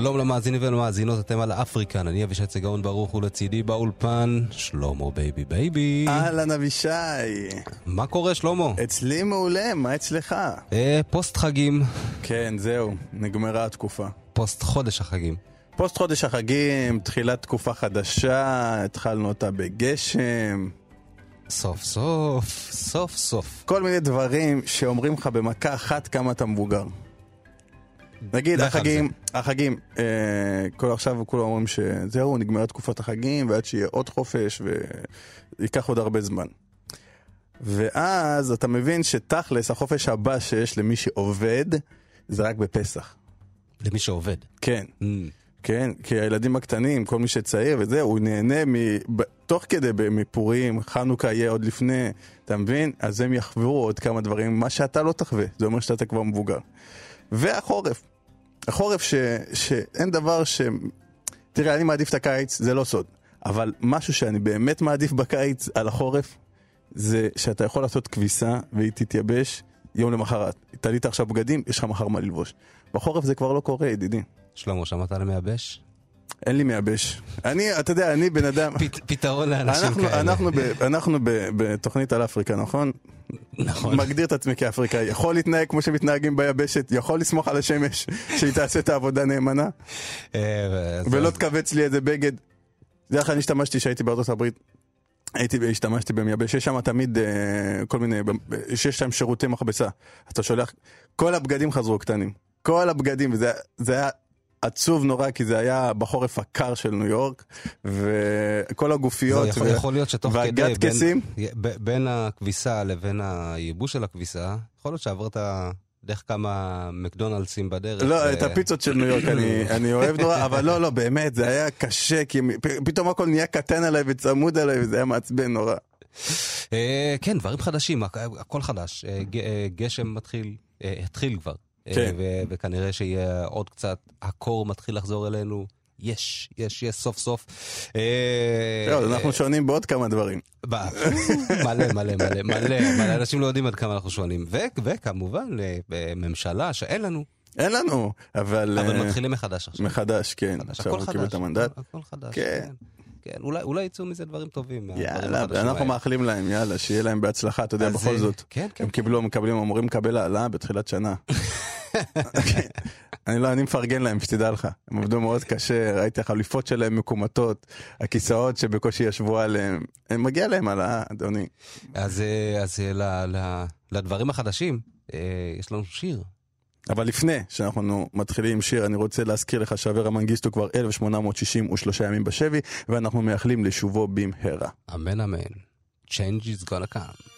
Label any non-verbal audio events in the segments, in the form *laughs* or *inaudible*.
שלום למאזינים ולמאזינות, אתם על אפריקן, אני אבישי צגאון ברוך ולצידי באולפן, שלמה בייבי בייבי. אהלן אבישי. מה קורה שלמה? אצלי מעולה, מה אצלך? אה, פוסט חגים, כן, זהו, נגמרה התקופה. פוסט חודש החגים. פוסט חודש החגים, תחילת תקופה חדשה, התחלנו אותה בגשם. סוף סוף, סוף סוף. כל מיני דברים שאומרים לך במכה אחת כמה אתה מבוגר. נגיד, החגים, החגים, אה, כל עכשיו כולם אומרים שזהו, נגמרה תקופת החגים, ועד שיהיה עוד חופש, וייקח עוד הרבה זמן. ואז אתה מבין שתכלס, החופש הבא שיש למי שעובד, זה רק בפסח. למי שעובד. כן. Mm, כן, כי הילדים הקטנים, כל מי שצעיר וזה, הוא נהנה מ... תוך כדי מפורים, חנוכה יהיה עוד לפני, אתה מבין? אז הם יחוו עוד כמה דברים, מה שאתה לא תחווה, זה אומר שאתה כבר מבוגר. והחורף, החורף ש... שאין דבר ש... תראה, אני מעדיף את הקיץ, זה לא סוד, אבל משהו שאני באמת מעדיף בקיץ על החורף, זה שאתה יכול לעשות כביסה והיא תתייבש יום למחרת. תלית עכשיו בגדים, יש לך מחר מה ללבוש. בחורף זה כבר לא קורה, ידידי. שלמה, שמעת על המייבש? אין לי מייבש. אני, אתה יודע, אני בן אדם... פת- פתרון לאנשים כאלה. אנחנו, אנחנו בתוכנית על אפריקה, נכון? נכון. מגדיר את עצמי כאפריקאי. יכול להתנהג כמו שמתנהגים ביבשת, יכול לסמוך על השמש *laughs* שהיא תעשה את העבודה נאמנה, אה, ולא תכווץ לי איזה בגד. זה איך אני השתמשתי כשהייתי בארצות הברית. הייתי, השתמשתי במייבש, יש שם תמיד אה, כל מיני, שיש שם שירותי מכבסה. אתה שולח, כל הבגדים חזרו קטנים. כל הבגדים, וזה זה היה עצוב נורא, כי זה היה בחורף הקר של ניו יורק, וכל הגופיות, זה יכול, ו- יכול להיות שתוך כדי, בין, בין הכביסה לבין הייבוש של הכביסה, יכול להיות שעברת דרך כמה מקדונלדסים בדרך. לא, ו- את הפיצות של ניו יורק אני, *laughs* אני אוהב נורא, אבל לא, לא, באמת, זה היה קשה, כי פתאום הכל נהיה קטן עליי וצמוד עליי, וזה היה מעצבן נורא. אה, כן, דברים חדשים, הכ- הכל חדש. אה, אה, גשם מתחיל, התחיל כבר. אה, כן. ו- וכנראה שיהיה עוד קצת, הקור מתחיל לחזור אלינו. יש, יש, יש, סוף סוף. אה, זהו, אנחנו שונים בעוד כמה דברים. מלא, מלא, מלא, מלא, מלא, אנשים לא יודעים עד כמה אנחנו שונים. וכמובן, אה, ממשלה שאין לנו, אין לנו, אבל... אבל אה, מתחילים מחדש עכשיו. מחדש, כן. עכשיו הוא קיבל את המנדט. הכל חדש, כן. כן. כן, אולי, אולי יצאו מזה דברים טובים. יאללה, אנחנו האלה. מאחלים להם, יאללה, שיהיה להם בהצלחה, אתה יודע, בכל אה, זאת. כן, כן. הם קיבלו, מקבלים, אמורים לקבל העלאה בתחילת שנה. *laughs* אני לא, אני מפרגן להם, שתדע לך. הם עבדו מאוד קשה, ראיתי החליפות שלהם מקומטות, הכיסאות שבקושי ישבו עליהם. הם מגיע להם העלאה, אדוני. אז, אה, אז אה, ל, ל, לדברים החדשים, יש לנו שיר. אבל לפני שאנחנו מתחילים עם שיר, אני רוצה להזכיר לך שאברה מנגיסטו כבר 1863 ימים בשבי, ואנחנו מייחלים לשובו במהרה. אמן אמן. Change is gonna come.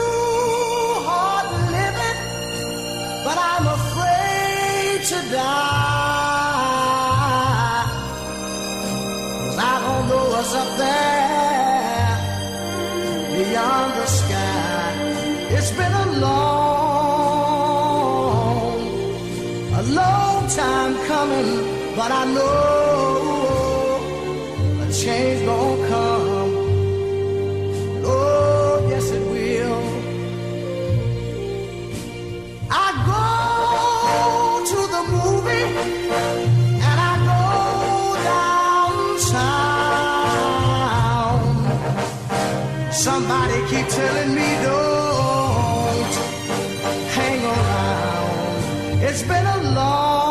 coming, but I know a change gonna come. Oh, yes, it will. I go to the movie and I go downtown. Somebody keep telling me don't hang around. It's been a long,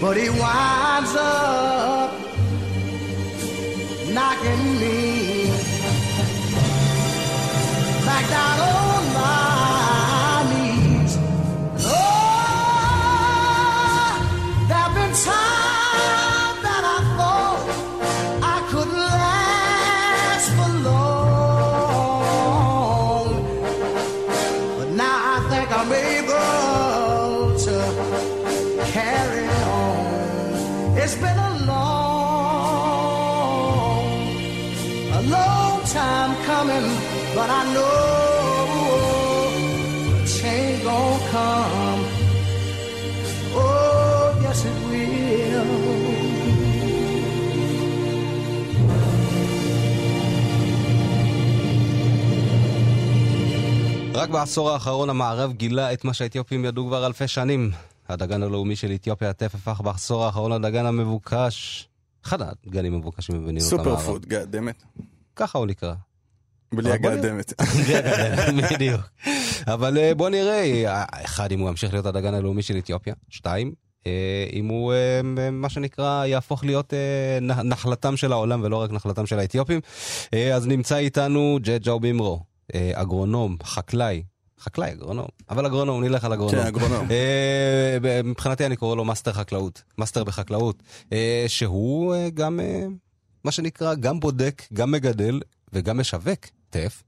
But he winds up knocking me רק בעשור האחרון המערב גילה את מה שהאתיופים ידעו כבר אלפי שנים. הדגן הלאומי של אתיופיה, הטף, הפך בעשור האחרון לדגן המבוקש. אחד הדגנים המבוקשים סופר המערב. פוד, גאדמת. ככה הוא נקרא. *laughs* בלי הגאדמת. בדיוק. אבל אה, בוא נראה, אה, אחד, אם הוא ימשיך להיות הדגן הלאומי של אתיופיה, שתיים, אה, אם הוא, אה, מה שנקרא, יהפוך להיות נחלתם של העולם ולא רק נחלתם של האתיופים. אז נמצא איתנו ג'ג'או בימרו, אגרונום, חקלאי. חקלאי, אגרונום, אבל אגרונום, נלך על אגרונום. כן, אגרונום. אה, מבחינתי אני קורא לו מאסטר חקלאות, מאסטר בחקלאות, אה, שהוא אה, גם, אה, מה שנקרא, גם בודק, גם מגדל וגם משווק טף.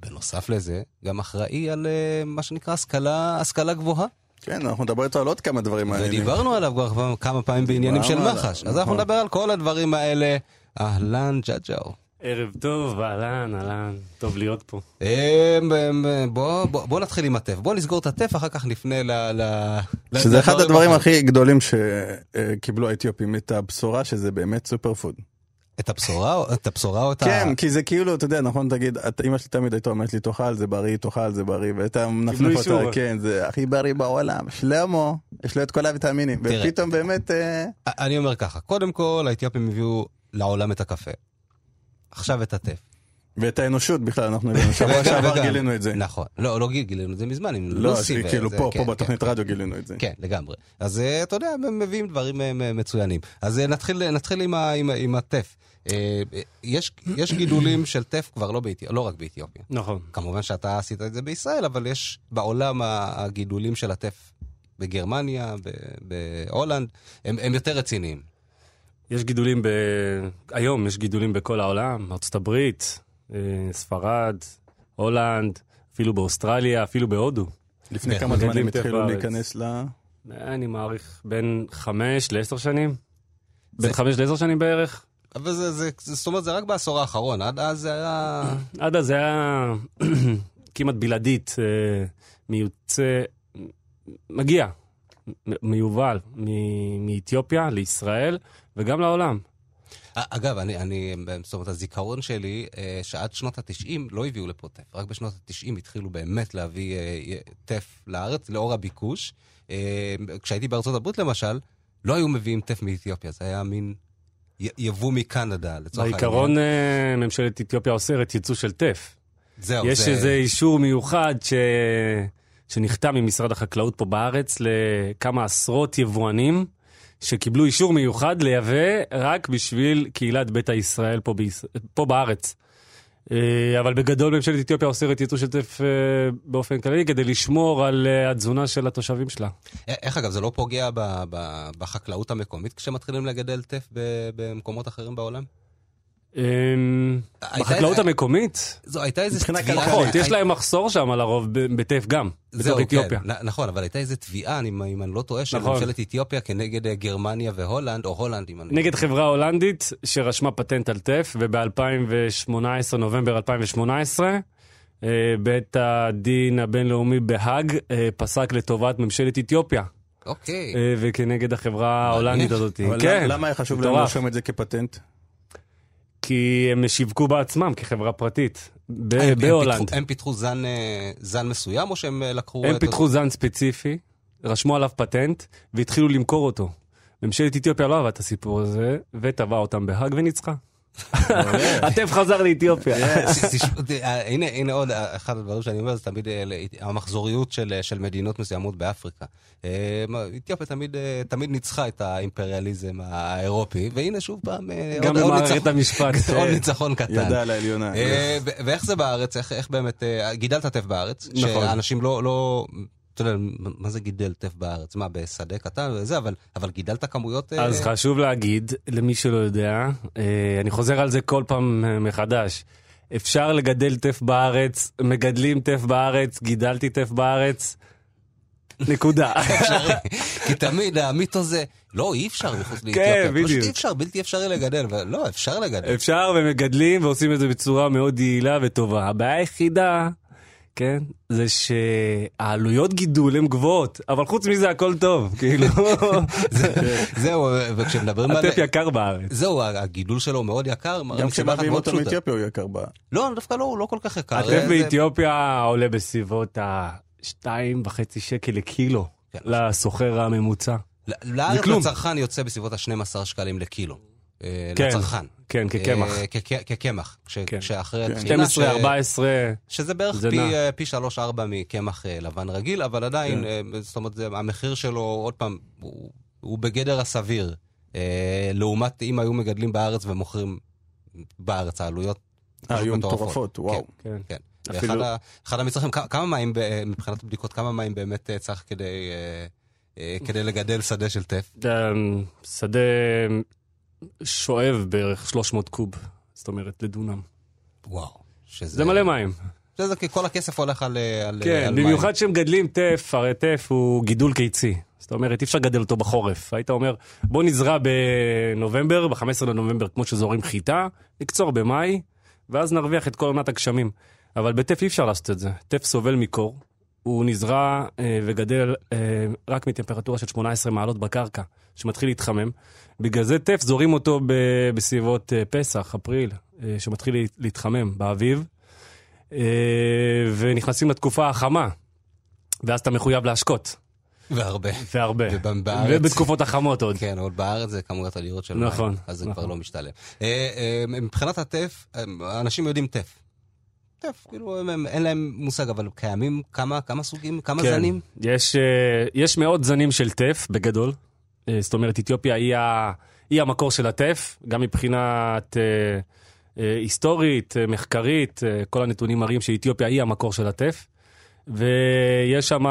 בנוסף לזה, גם אחראי על אה, מה שנקרא השכלה, השכלה גבוהה. כן, אנחנו נדבר איתו על עוד כמה דברים מעניינים. ודיברנו עליו כבר כמה פעמים בעניינים של מח"ש. אז אנחנו נכון. נדבר על כל הדברים האלה. אהלן, ג'ג'או. ערב טוב, אהלן, אהלן, טוב להיות פה. אה, ב- בוא, בוא, בוא נתחיל עם הטף. בוא נסגור את הטף, אחר כך נפנה ל... ל... שזה אחד הדברים. הכי גדולים שקיבלו האתיופים, את הבשורה שזה באמת סופר פוד. את הבשורה, או- את הבשורה או את ה... כן, כי זה כאילו, אתה יודע, נכון, תגיד, אמא שלי תמיד הייתה אומרת לי, תאכל זה בריא, תאכל זה בריא, מנפנף אישור. אותה, כן, זה הכי בריא בעולם, שלמה, יש לו את כל הוויטמינים. ופתאום באמת, אה, אני אומר ככה, קודם כל האתיופים הביאו לעולם את הקפה. עכשיו את הטף. ואת האנושות בכלל, אנחנו הבאנו, שבוע שעבר גילינו את זה. נכון. לא, לא גיל- גילינו את זה מזמן, עם לא, לוסי. זה כאילו וזה, פה, כן, פה כן, בתוכנית כן. רדיו גילינו את זה. כן, לגמרי. אז אה, אתה יודע, הם מביאים דברים אה, מצוינים. אז אה, נתחיל, עם, הטף. יש, יש גידולים של טף כבר לא. לא רק באתיופיה. נכון. כמובן שאתה עשית את זה בישראל, אבל יש בעולם הגידולים של הטף בגרמניה, ב- בהולנד, הם, הם יותר רציניים. יש גידולים ב... היום יש גידולים בכל העולם, ארצות הברית, אה, ספרד, הולנד, אפילו באוסטרליה, אפילו בהודו. לפני כן, כמה זמן מגדלים הם טף התחילו. להיכנס ל... אני מעריך בין חמש לעשר שנים. בין חמש לעשר שנים בערך. אבל זה, זה, זה, זאת אומרת, זה רק בעשור האחרון, עד אז זה היה... *clears throat* עד אז זה היה *clears throat* כמעט בלעדית אה, מיוצא, מגיע, מיובל, מ- מאתיופיה לישראל וגם לעולם. אגב, אני, אני, זאת אומרת, הזיכרון שלי, אה, שעד שנות התשעים לא הביאו לפה טף. רק בשנות התשעים התחילו באמת להביא אה, טף לארץ, לאור הביקוש. אה, כשהייתי בארצות הברית, למשל, לא היו מביאים טף מאתיופיה, זה היה מין יבוא מקנדה, לצורך בעיקרון אה, ממשלת אתיופיה אוסרת ייצוא של טף. זהו, יש זה... איזה אישור מיוחד ש... שנחתם עם משרד החקלאות פה בארץ לכמה עשרות יבואנים שקיבלו אישור מיוחד לייבא רק בשביל קהילת ביתא ישראל פה, ביש... פה בארץ. אה, אבל בגדול ממשלת אתיופיה אוסרת ייצוא של טף אה, באופן כללי כדי לשמור על אה, התזונה של התושבים שלה. איך אגב, זה לא פוגע בחקלאות המקומית כשמתחילים לגדל טף במקומות אחרים בעולם? אמ, בחקלאות המקומית, זו הייתה איזה מבחינה תביעה... פחות, הי- יש להם מחסור שם לרוב בטף גם, בתוך אתיופיה. כן, נ- נכון, אבל הייתה איזה תביעה, אם אני לא טועה, של נכון. ממשלת אתיופיה כנגד אה, גרמניה והולנד, או הולנד, אם אני... נגד חברה הולנדית שרשמה פטנט על טף, וב-2018, נובמבר 2018, אה, בית הדין הבינלאומי בהאג אה, פסק לטובת ממשלת אתיופיה, אוקיי. וכנגד החברה ההולנדית הזאת. כן, למה היה חשוב להם. לרשום את זה כפטנט? כי הם שיווקו בעצמם כחברה פרטית, ב- הם- הם בהולנד. פיתחו- הם פיתחו זן, אה, זן מסוים, או שהם אה, לקחו... הם פיתחו זן ספציפי, רשמו עליו פטנט, והתחילו למכור אותו. ממשלת אתיופיה לא אהבה את הסיפור הזה, ותבעה אותם בהאג וניצחה. הטף חזר לאתיופיה. אה, הנה, הנה עוד אה, אחד הדברים שאני אומר, זה תמיד אה, המחזוריות של, של מדינות מסוימות באפריקה. אתיופיה תמיד, תמיד ניצחה את האימפריאליזם האירופי, והנה שוב פעם, גם במערכת המשפט. *laughs* עוד ניצחון קטן. ידע על העליונה. ואיך זה בארץ? איך, באמת, גידלת טף בארץ? נכון. שאנשים לא, לא, אתה יודע, מה זה גידל טף בארץ? מה, בשדה קטן וזה, אבל, אבל גידלת כמויות... אה, אז חשוב להגיד, למי שלא יודע, אה, אני חוזר על זה כל פעם אה, מחדש. אפשר לגדל טף בארץ, מגדלים טף בארץ, גידלתי טף בארץ, נקודה. *laughs* כי תמיד המיתוס זה, לא, אי אפשר מחוץ לאתיופיה. כן, פשוט בדיוק. אי אפשר, בלתי אפשרי לגדל. לא, אפשר לגדל. אפשר ומגדלים ועושים את זה בצורה מאוד יעילה וטובה. הבעיה היחידה, כן, זה שהעלויות גידול הן גבוהות, אבל חוץ מזה הכל טוב, *laughs* כאילו, *laughs* זהו, וכשמדברים על... הטף יקר בארץ. זהו, הגידול שלו מאוד יקר. גם כשמביאים אותו. מאתיופיה הוא יקר ב... לא, דווקא לא, הוא לא כל כך יקר. הטף באתיופיה עולה בסביבות ה-2.5 שקל לקילו כן. לסוחר הממוצע. לארץ. לצרכן יוצא בסביבות ה-12 שקלים לקילו. אה, כן, לצרכן. כן, כקמח. אה, כקמח. כש- כן. כשאחרי כן. ש- 12, 14, שזה בערך פי, נע. אה, פי 3-4 מקמח אה, לבן רגיל, אבל עדיין, כן. זאת אומרת, המחיר שלו, עוד פעם, הוא, בגדר הסביר. לעומת אם היו מגדלים בארץ ומוכרים בארץ, העלויות היו מטורפות. מטורפות, וואו. כן. כן. אפילו- אחד המצרכים, כמה מים, מבחינת בדיקות, כמה מים באמת צריך כדי, כדי לגדל שדה של טף? שדה שואב בערך 300 קוב, זאת אומרת, לדונם. וואו. שזה, זה מלא מים. שזה כי כל הכסף הולך על, על, כן, על מים. במיוחד כשמגדלים טף, הרי טף הוא גידול קיצי. זאת אומרת, אי אפשר לגדל אותו בחורף. היית אומר, בוא נזרע בנובמבר, ב-15 לנובמבר, כמו שזורים חיטה, נקצור במאי, ואז נרוויח את כל עונת הגשמים. אבל בטף אי אפשר לעשות את זה. טף סובל מקור, הוא נזרע אה, וגדל אה, רק מטמפרטורה של 18 מעלות בקרקע, שמתחיל להתחמם. בגלל זה טף זורים אותו ב- בסביבות אה, פסח, אפריל, אה, שמתחיל להת- להתחמם באביב, אה, ונכנסים לתקופה החמה, ואז אתה מחויב להשקות, והרבה. והרבה. ובארץ- ובתקופות החמות עוד. כן, עוד בארץ זה כמויות אדירות של נכון, מים, אז זה נכון. כבר לא משתלם. אה, אה, מבחינת הטף, אה, אנשים יודעים טף. טף, כאילו, הם- הם- אין להם מושג, אבל קיימים כמה כמה סוגים, כמה כן. זנים? יש, אה, יש מאות זנים של טף, בגדול. אה, זאת אומרת, אתיופיה היא, ה, היא המקור של הטף, גם מבחינת אה, אה, היסטורית, אה, מחקרית, כל הנתונים מראים שאתיופיה היא המקור של הטף. ויש שם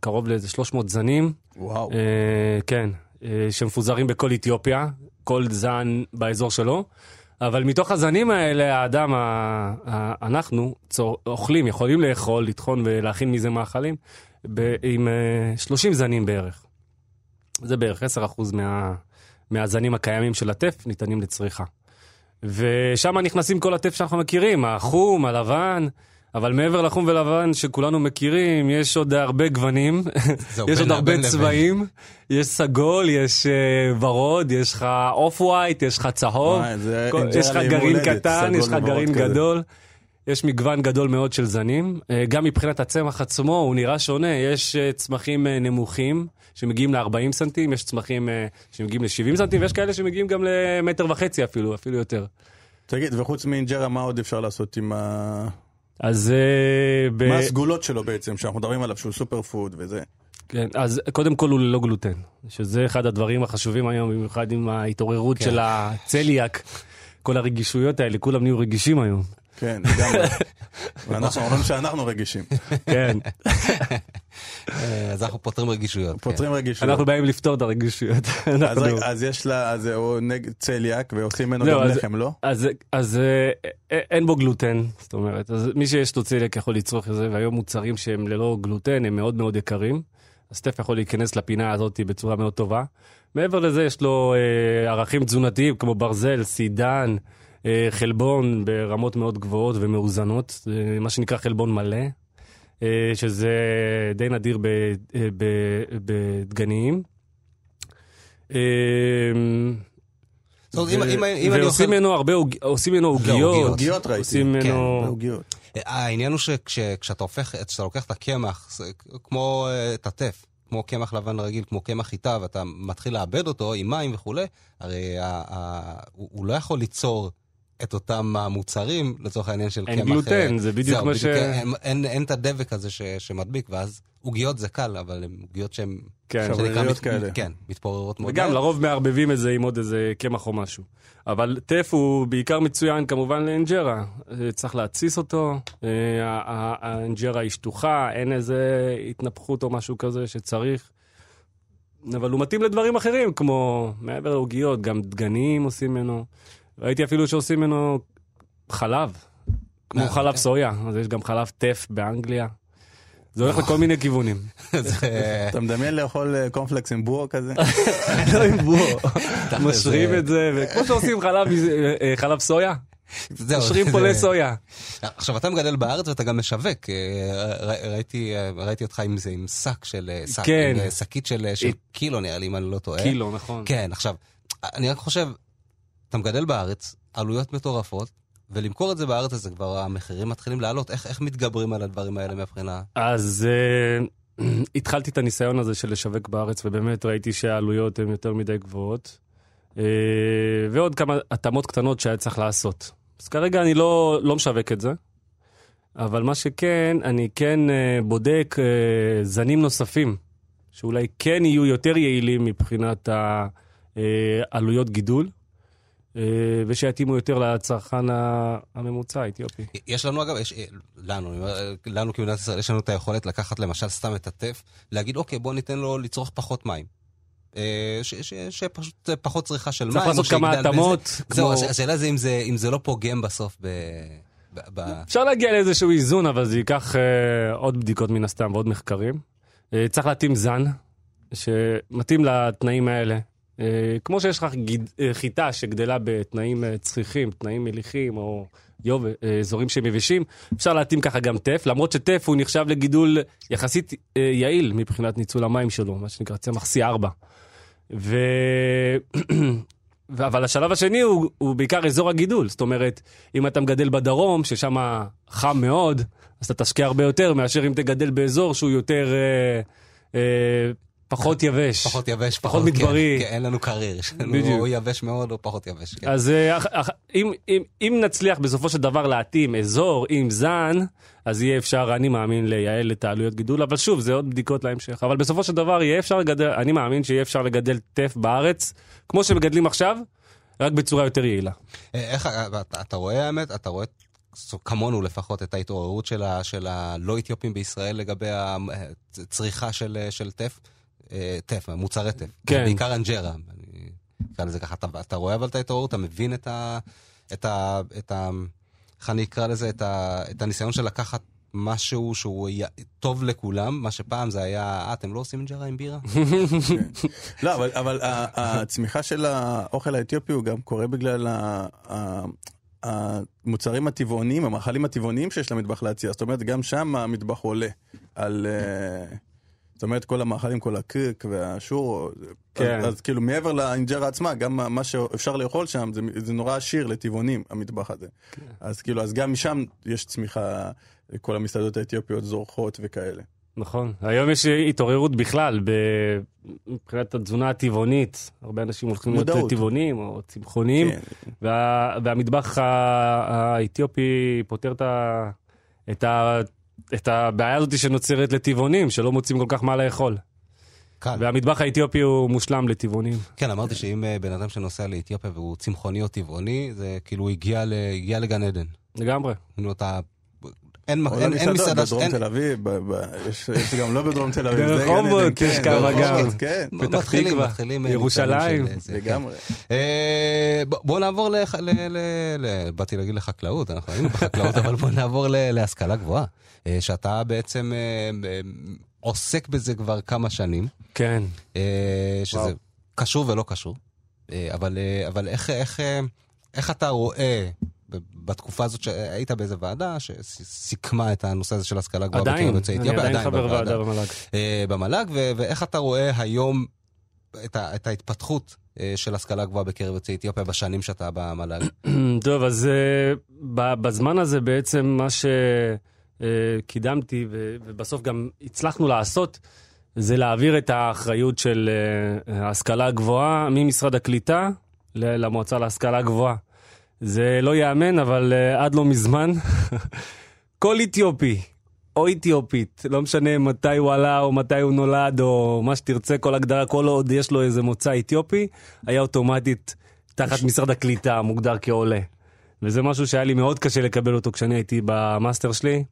קרוב לאיזה 300 זנים, וואו. אה, כן, אה, שמפוזרים בכל אתיופיה, כל זן באזור שלו. אבל מתוך הזנים האלה, האדם, ה- ה- אנחנו, צור, אוכלים, יכולים לאכול, לטחון ולהכין מזה מאכלים, ב, עם אה, 30 זנים בערך. זה בערך 10% מה, מהזנים הקיימים של הטף ניתנים לצריכה. ושם נכנסים כל הטף שאנחנו מכירים, החום, הלבן, אבל מעבר לחום ולבן שכולנו מכירים, יש עוד הרבה גוונים, יש עוד הרבה לבין. צבעים, יש סגול, יש אה, ורוד, יש לך off white, יש לך צהוב, כל- יש לך גרעין קטן, יש לך גרעין. גדול. יש מגוון גדול מאוד של זנים, אה, גם מבחינת הצמח עצמו הוא נראה שונה, יש אה, צמחים נמוכים שמגיעים ל-40 סנטים, יש צמחים שמגיעים ל-70 סנטים, ויש כאלה שמגיעים גם למטר וחצי אפילו, אפילו יותר. תגיד, וחוץ מאינג'רה, מה עוד אפשר לעשות עם ה... אז אה, ב- מה הסגולות שלו בעצם, שאנחנו מדברים עליו שהוא סופר פוד וזה? כן, אז קודם כל הוא ללא גלוטן, שזה אחד הדברים החשובים היום, במיוחד עם ההתעוררות כן. של הצליאק. כל הרגישויות האלה, כולם נהיו רגישים היום. כן, לגמרי. *laughs* ואנחנו אומרים שאנחנו רגישים. כן, *laughs* אז אנחנו פותרים רגישויות. כן. פותרים רגישות. אנחנו באים לפתור את הרגישויות. *laughs* אז רגע, אז יש לה, אז הוא נגד צליאק, ועושים ממנו זהו, גם אז- לחם, לא? אז, אז אה, אה, אין בו גלוטן, זאת אומרת, אז מי שיש לו צליאק יכול לצרוך את זה, והיום מוצרים שהם ללא גלוטן הם מאוד מאוד יקרים. אז טף יכול להיכנס לפינה הזאת בצורה מאוד טובה. מעבר לזה יש לו אה, ערכים תזונתיים כמו ברזל, סידן, אה, חלבון ברמות מאוד גבוהות ומאוזנות, אה, מה שנקרא חלבון מלא, אה, שזה די נדיר אה, בדגניים. אה, ועושים. ממנו הרבה, עושים ממנו עוגיות. עוגיות, עוגיות ראיתי. עושים כן, ממנו... בעוגיות. העניין הוא שכשאתה הופך, כשאתה לוקח את הקמח, זה כמו אה, את הטף, כמו קמח לבן רגיל, כמו קמח חיטה, ואתה מתחיל לעבד אותו עם מים וכולי, הרי הוא לא יכול ליצור את אותם המוצרים, לצורך העניין של אין קמח... גלוטן, אה, זה בדיוק מה ש- אין, אין, אין את הדבק הזה ש, שמדביק, ואז עוגיות זה קל, אבל הן עוגיות שהן... כן. שבריריות כאלה. כן, מתפוררות מאוד. וגם. לרוב מערבבים את זה עם עוד איזה קמח או משהו. אבל טף הוא בעיקר מצוין כמובן לאנג'רה. אה, צריך להתסיס אותו, אה, האנג'רה היא שטוחה, אין איזה התנפחות או משהו כזה שצריך. אבל הוא מתאים לדברים אחרים, כמו מעבר לעוגיות, גם דגנים עושים ממנו. ראיתי אפילו שעושים ממנו חלב, כמו אה, חלב כן. סויה, אז יש גם חלב טף באנגליה. זה הולך לכל מיני כיוונים. *laughs* אתה מדמיין לאכול אה, קורנפלקס עם בואו כזה? *laughs* לא עם בואו. *laughs* משרים זה- את זה, וכמו שעושים חלב, אה, אה, סויה, משרים פולי סויה. עכשיו אתה מגדל בארץ ואתה גם משווק, אה, ראיתי, אה, ראיתי אותך עם זה, עם שק של, אה, כן. עם אה, שקית של, של אה, קילו נראה לי, אם אני לא טועה. קילו, נכון. כן, עכשיו, אני רק חושב, אתה מגדל בארץ, עלויות מטורפות, ולמכור את זה בארץ אז זה כבר המחירים מתחילים לעלות, איך, איך מתגברים על הדברים האלה מבחינה? אז אה, *clears throat* התחלתי את הניסיון הזה של לשווק בארץ, ובאמת ראיתי שהעלויות הן יותר מדי גבוהות. אה, ועוד כמה התאמות קטנות שהיה צריך לעשות. אז כרגע אני לא, לא משווק את זה, אבל מה שכן, אני כן אה, בודק אה, זנים נוספים, שאולי כן יהיו יותר יעילים מבחינת העלויות גידול, אה, ושיתאימו יותר לצרכן הממוצע האתיופי. יש לנו אגב, יש, לנו, אני אומר, לנו כמדינת ישראל, יש לנו את היכולת לקחת למשל סתם את הטף, להגיד אוקיי, בוא ניתן לו לצרוך פחות מים. אה, שפשוט אה, פחות צריכה של מים. צריך לעשות כמה. התאמות, זהו, השאלה זה אם זה אם זה לא פוגם בסוף ב... ב- ב- אפשר להגיע לאיזשהו איזון, אבל זה ייקח אה, עוד בדיקות מן הסתם ועוד מחקרים. אה, צריך להתאים זן שמתאים לתנאים האלה. אה, כמו שיש לך אה, חיטה שגדלה בתנאים אה, צחיחים, תנאים מליחים או יוב, אזורים שהם יבשים, אפשר להתאים ככה גם טף, למרות שטף הוא נחשב לגידול יחסית יעיל מבחינת ניצול המים שלו, מה שנקרא צמח C4. ו... ו- *clears throat* אבל השלב השני הוא, הוא בעיקר אזור הגידול, זאת אומרת, אם אתה מגדל בדרום, ששם חם מאוד, אז אתה תשקיע הרבה יותר מאשר אם תגדל באזור שהוא יותר, אה, אה, פחות יבש. פחות יבש, פחות מדברי. כן, כן, אין לנו לנו בדיוק. או יבש מאוד או פחות יבש. כן. אז אה, אח- אח- אם, אם, אם נצליח בסופו של דבר להתאים אזור עם זן, אז יהיה אפשר, אני מאמין, לייעל את העלויות גידול, אבל שוב, זה עוד בדיקות להמשך. אבל בסופו של דבר יהיה אפשר לגדל, אני מאמין שיהיה אפשר לגדל טף בארץ, כמו שמגדלים עכשיו, רק בצורה יותר יעילה. אה, איך, אה, אתה, אתה רואה האמת, אתה רואה כמונו לפחות את ההתעוררות של, הלא אתיופים בישראל לגבי הצריכה של, של טף, טף, מוצרי טף, כן. בעיקר אנג'רה, אני אקרא לזה ככה, אתה, אתה רואה אבל את ההתעוררות, אתה מבין את ה... את ה, את ה איך אני אקרא לזה, את, ה, את הניסיון של לקחת משהו שהוא טוב לכולם, מה שפעם זה היה, אה, אתם לא עושים אנג'רה עם בירה? *laughs* לא, אבל, אבל הצמיחה של האוכל האתיופי הוא גם קורה בגלל ה- ה- המוצרים הטבעוניים, המאכלים הטבעוניים שיש למטבח להציע. זאת אומרת, גם שם המטבח עולה על... זאת אומרת, כל המאכלים, כל הקריק והשור, כן. אז, אז כאילו מעבר לאינג'רה עצמה, גם מה- שאפשר לאכול שם, זה, זה נורא עשיר לטבעונים, המטבח הזה. אז כאילו, אז גם משם יש צמיחה, כל המסעדות האתיופיות זורחות וכאלה. נכון. היום יש התעוררות בכלל. מבחינת התזונה הטבעונית. הרבה אנשים הולכים להיות. טבעונים או צמחוניים, כן. וה... והמטבח האתיופי פותר את, ה... את, הבעיה הזאת שנוצרת לטבעונים, שלא מוצאים כל כך מה לאכול. קל. והמטבח האתיופי הוא מושלם לטבעונים. כן, אמרתי שאם אה, בן אדם שנוסע לאתיופיה והוא צמחוני או טבעוני, זה כאילו הוא הגיע ל- הגיע לגן עדן. לגמרי. כאילו אתה... אין אין- אין מסעדה... ש- בדרום אין- תל אביב, יש יש גם לא בדרום תל אביב. זה גן ברחובות עדן, כן, יש כמה גם. כן, פתח תקווה, מתחילים, אה, ירושלים. אה, זה, לגמרי. בוא נעבור, ל- ל- ל- באתי להגיד לחקלאות, אנחנו היינו בחקלאות, *laughs* אבל בוא נעבור ל- להשכלה גבוהה. אה, שאתה בעצם אה, אה, עוסק בזה כבר כמה שנים, כן. שזה וואו. קשור ולא קשור, אבל אבל איך- איך איך אתה רואה... בתקופה הזאת שהיית באיזה ועדה שסיכמה את הנושא הזה של השכלה גבוהה עדיין, בקרב יוצאי אני אתיופיה, עדיין חבר בוועדה. ועדה במל"ג. במל"ג, ואיך אתה רואה היום את, ה- את ההתפתחות של השכלה גבוהה בקרב יוצאי אתיופיה בשנים שאתה במל"ג? *clears throat* טוב, אז ב- בזמן הזה בעצם מה שקידמתי, ובסוף גם הצלחנו לעשות, זה להעביר את האחריות של אה, ההשכלה הגבוהה ממשרד הקליטה למועצה להשכלה גבוהה. זה לא ייאמן, אבל אה, עד לא מזמן, *laughs* כל אתיופי או אתיופית, לא משנה מתי הוא עלה או מתי הוא נולד או מה שתרצה, כל הגדרה, כל עוד יש לו איזה מוצא אתיופי, היה אוטומטית תחת משרד הקליטה מוגדר כעולה. וזה משהו שהיה לי מאוד קשה לקבל אותו כשאני הייתי במאסטר שלי.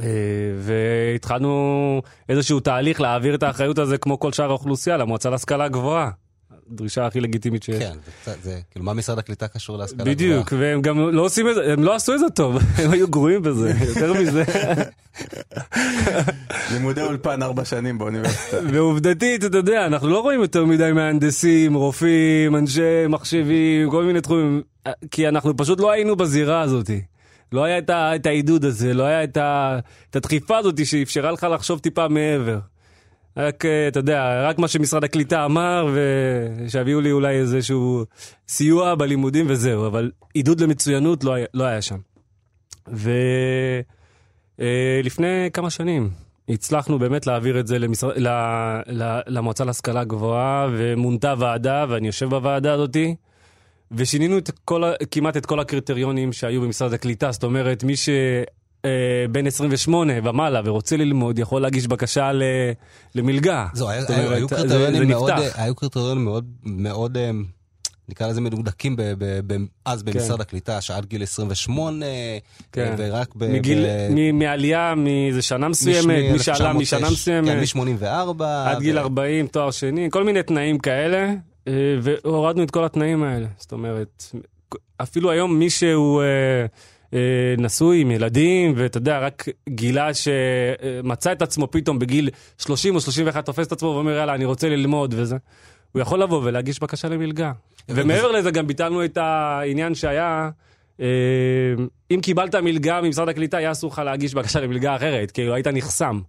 אה, והתחלנו איזשהו תהליך להעביר את האחריות הזה כמו כל שאר האוכלוסייה למועצה להשכלה גבוהה. הדרישה הכי לגיטימית שיש. כן, זה קצת, זה, כאילו, מה משרד הקליטה קשור להשכלה גבוהה? בדיוק, והם גם לא עושים את זה, הם לא עשו את זה טוב, *laughs* הם היו גרועים בזה, יותר מזה. *laughs* לימודי אולפן ארבע שנים באוניברסיטה. *laughs* ועובדתית, אתה יודע, אנחנו לא רואים יותר מדי מהנדסים, רופאים, אנשי מחשבים, כל מיני תחומים, כי אנחנו פשוט לא היינו בזירה הזאת. לא היה את, ה, את העידוד הזה, לא היה את, ה, את הדחיפה הזאת שאפשרה לך לחשוב טיפה מעבר. רק, אה, אתה יודע, רק מה שמשרד הקליטה אמר, ושיביאו לי אולי איזשהו סיוע בלימודים וזהו, אבל עידוד למצוינות לא היה, לא היה שם. ולפני כמה שנים הצלחנו באמת להעביר את זה למשרד, ל, ל, למועצה להשכלה גבוהה, ומונתה ועדה, ואני יושב בוועדה הזאתי. ושינינו את כל, כמעט את כל הקריטריונים שהיו במשרד הקליטה, זאת אומרת, מי שבן 28 ומעלה ורוצה ללמוד, יכול להגיש בקשה ל, למלגה. זהו, היה- אומרת, היו קריטריונים מאוד. היו קריטריונים מאוד, מאוד, אה, נקרא לזה מדוקדקים ב- ב- ב- אז במשרד הקליטה, שעד גיל 28, כן. ורק ב... מגיל, ב- מ- מעלייה מאיזה שנה מסוימת, מי שעלה משנה מסוימת, כן, מ-84. עד גיל 40, תואר שני, כל מיני תנאים כאלה, אה, והורדנו את כל התנאים האלה. זאת אומרת, אפילו היום מי שהוא אה, אה, נשוי עם ילדים, ואתה יודע, רק גילה שמצא את עצמו פתאום בגיל 30 או 31, תופס את עצמו ואומר, יאללה, אני רוצה ללמוד וזה, הוא יכול לבוא ולהגיש בקשה למלגה. ומעבר לזה גם ביטלנו את העניין שהיה... אה, אם קיבלת מלגה ממשרד הקליטה, היה אסור לך להגיש בקשה למלגה אחרת, כאילו היית נחסם.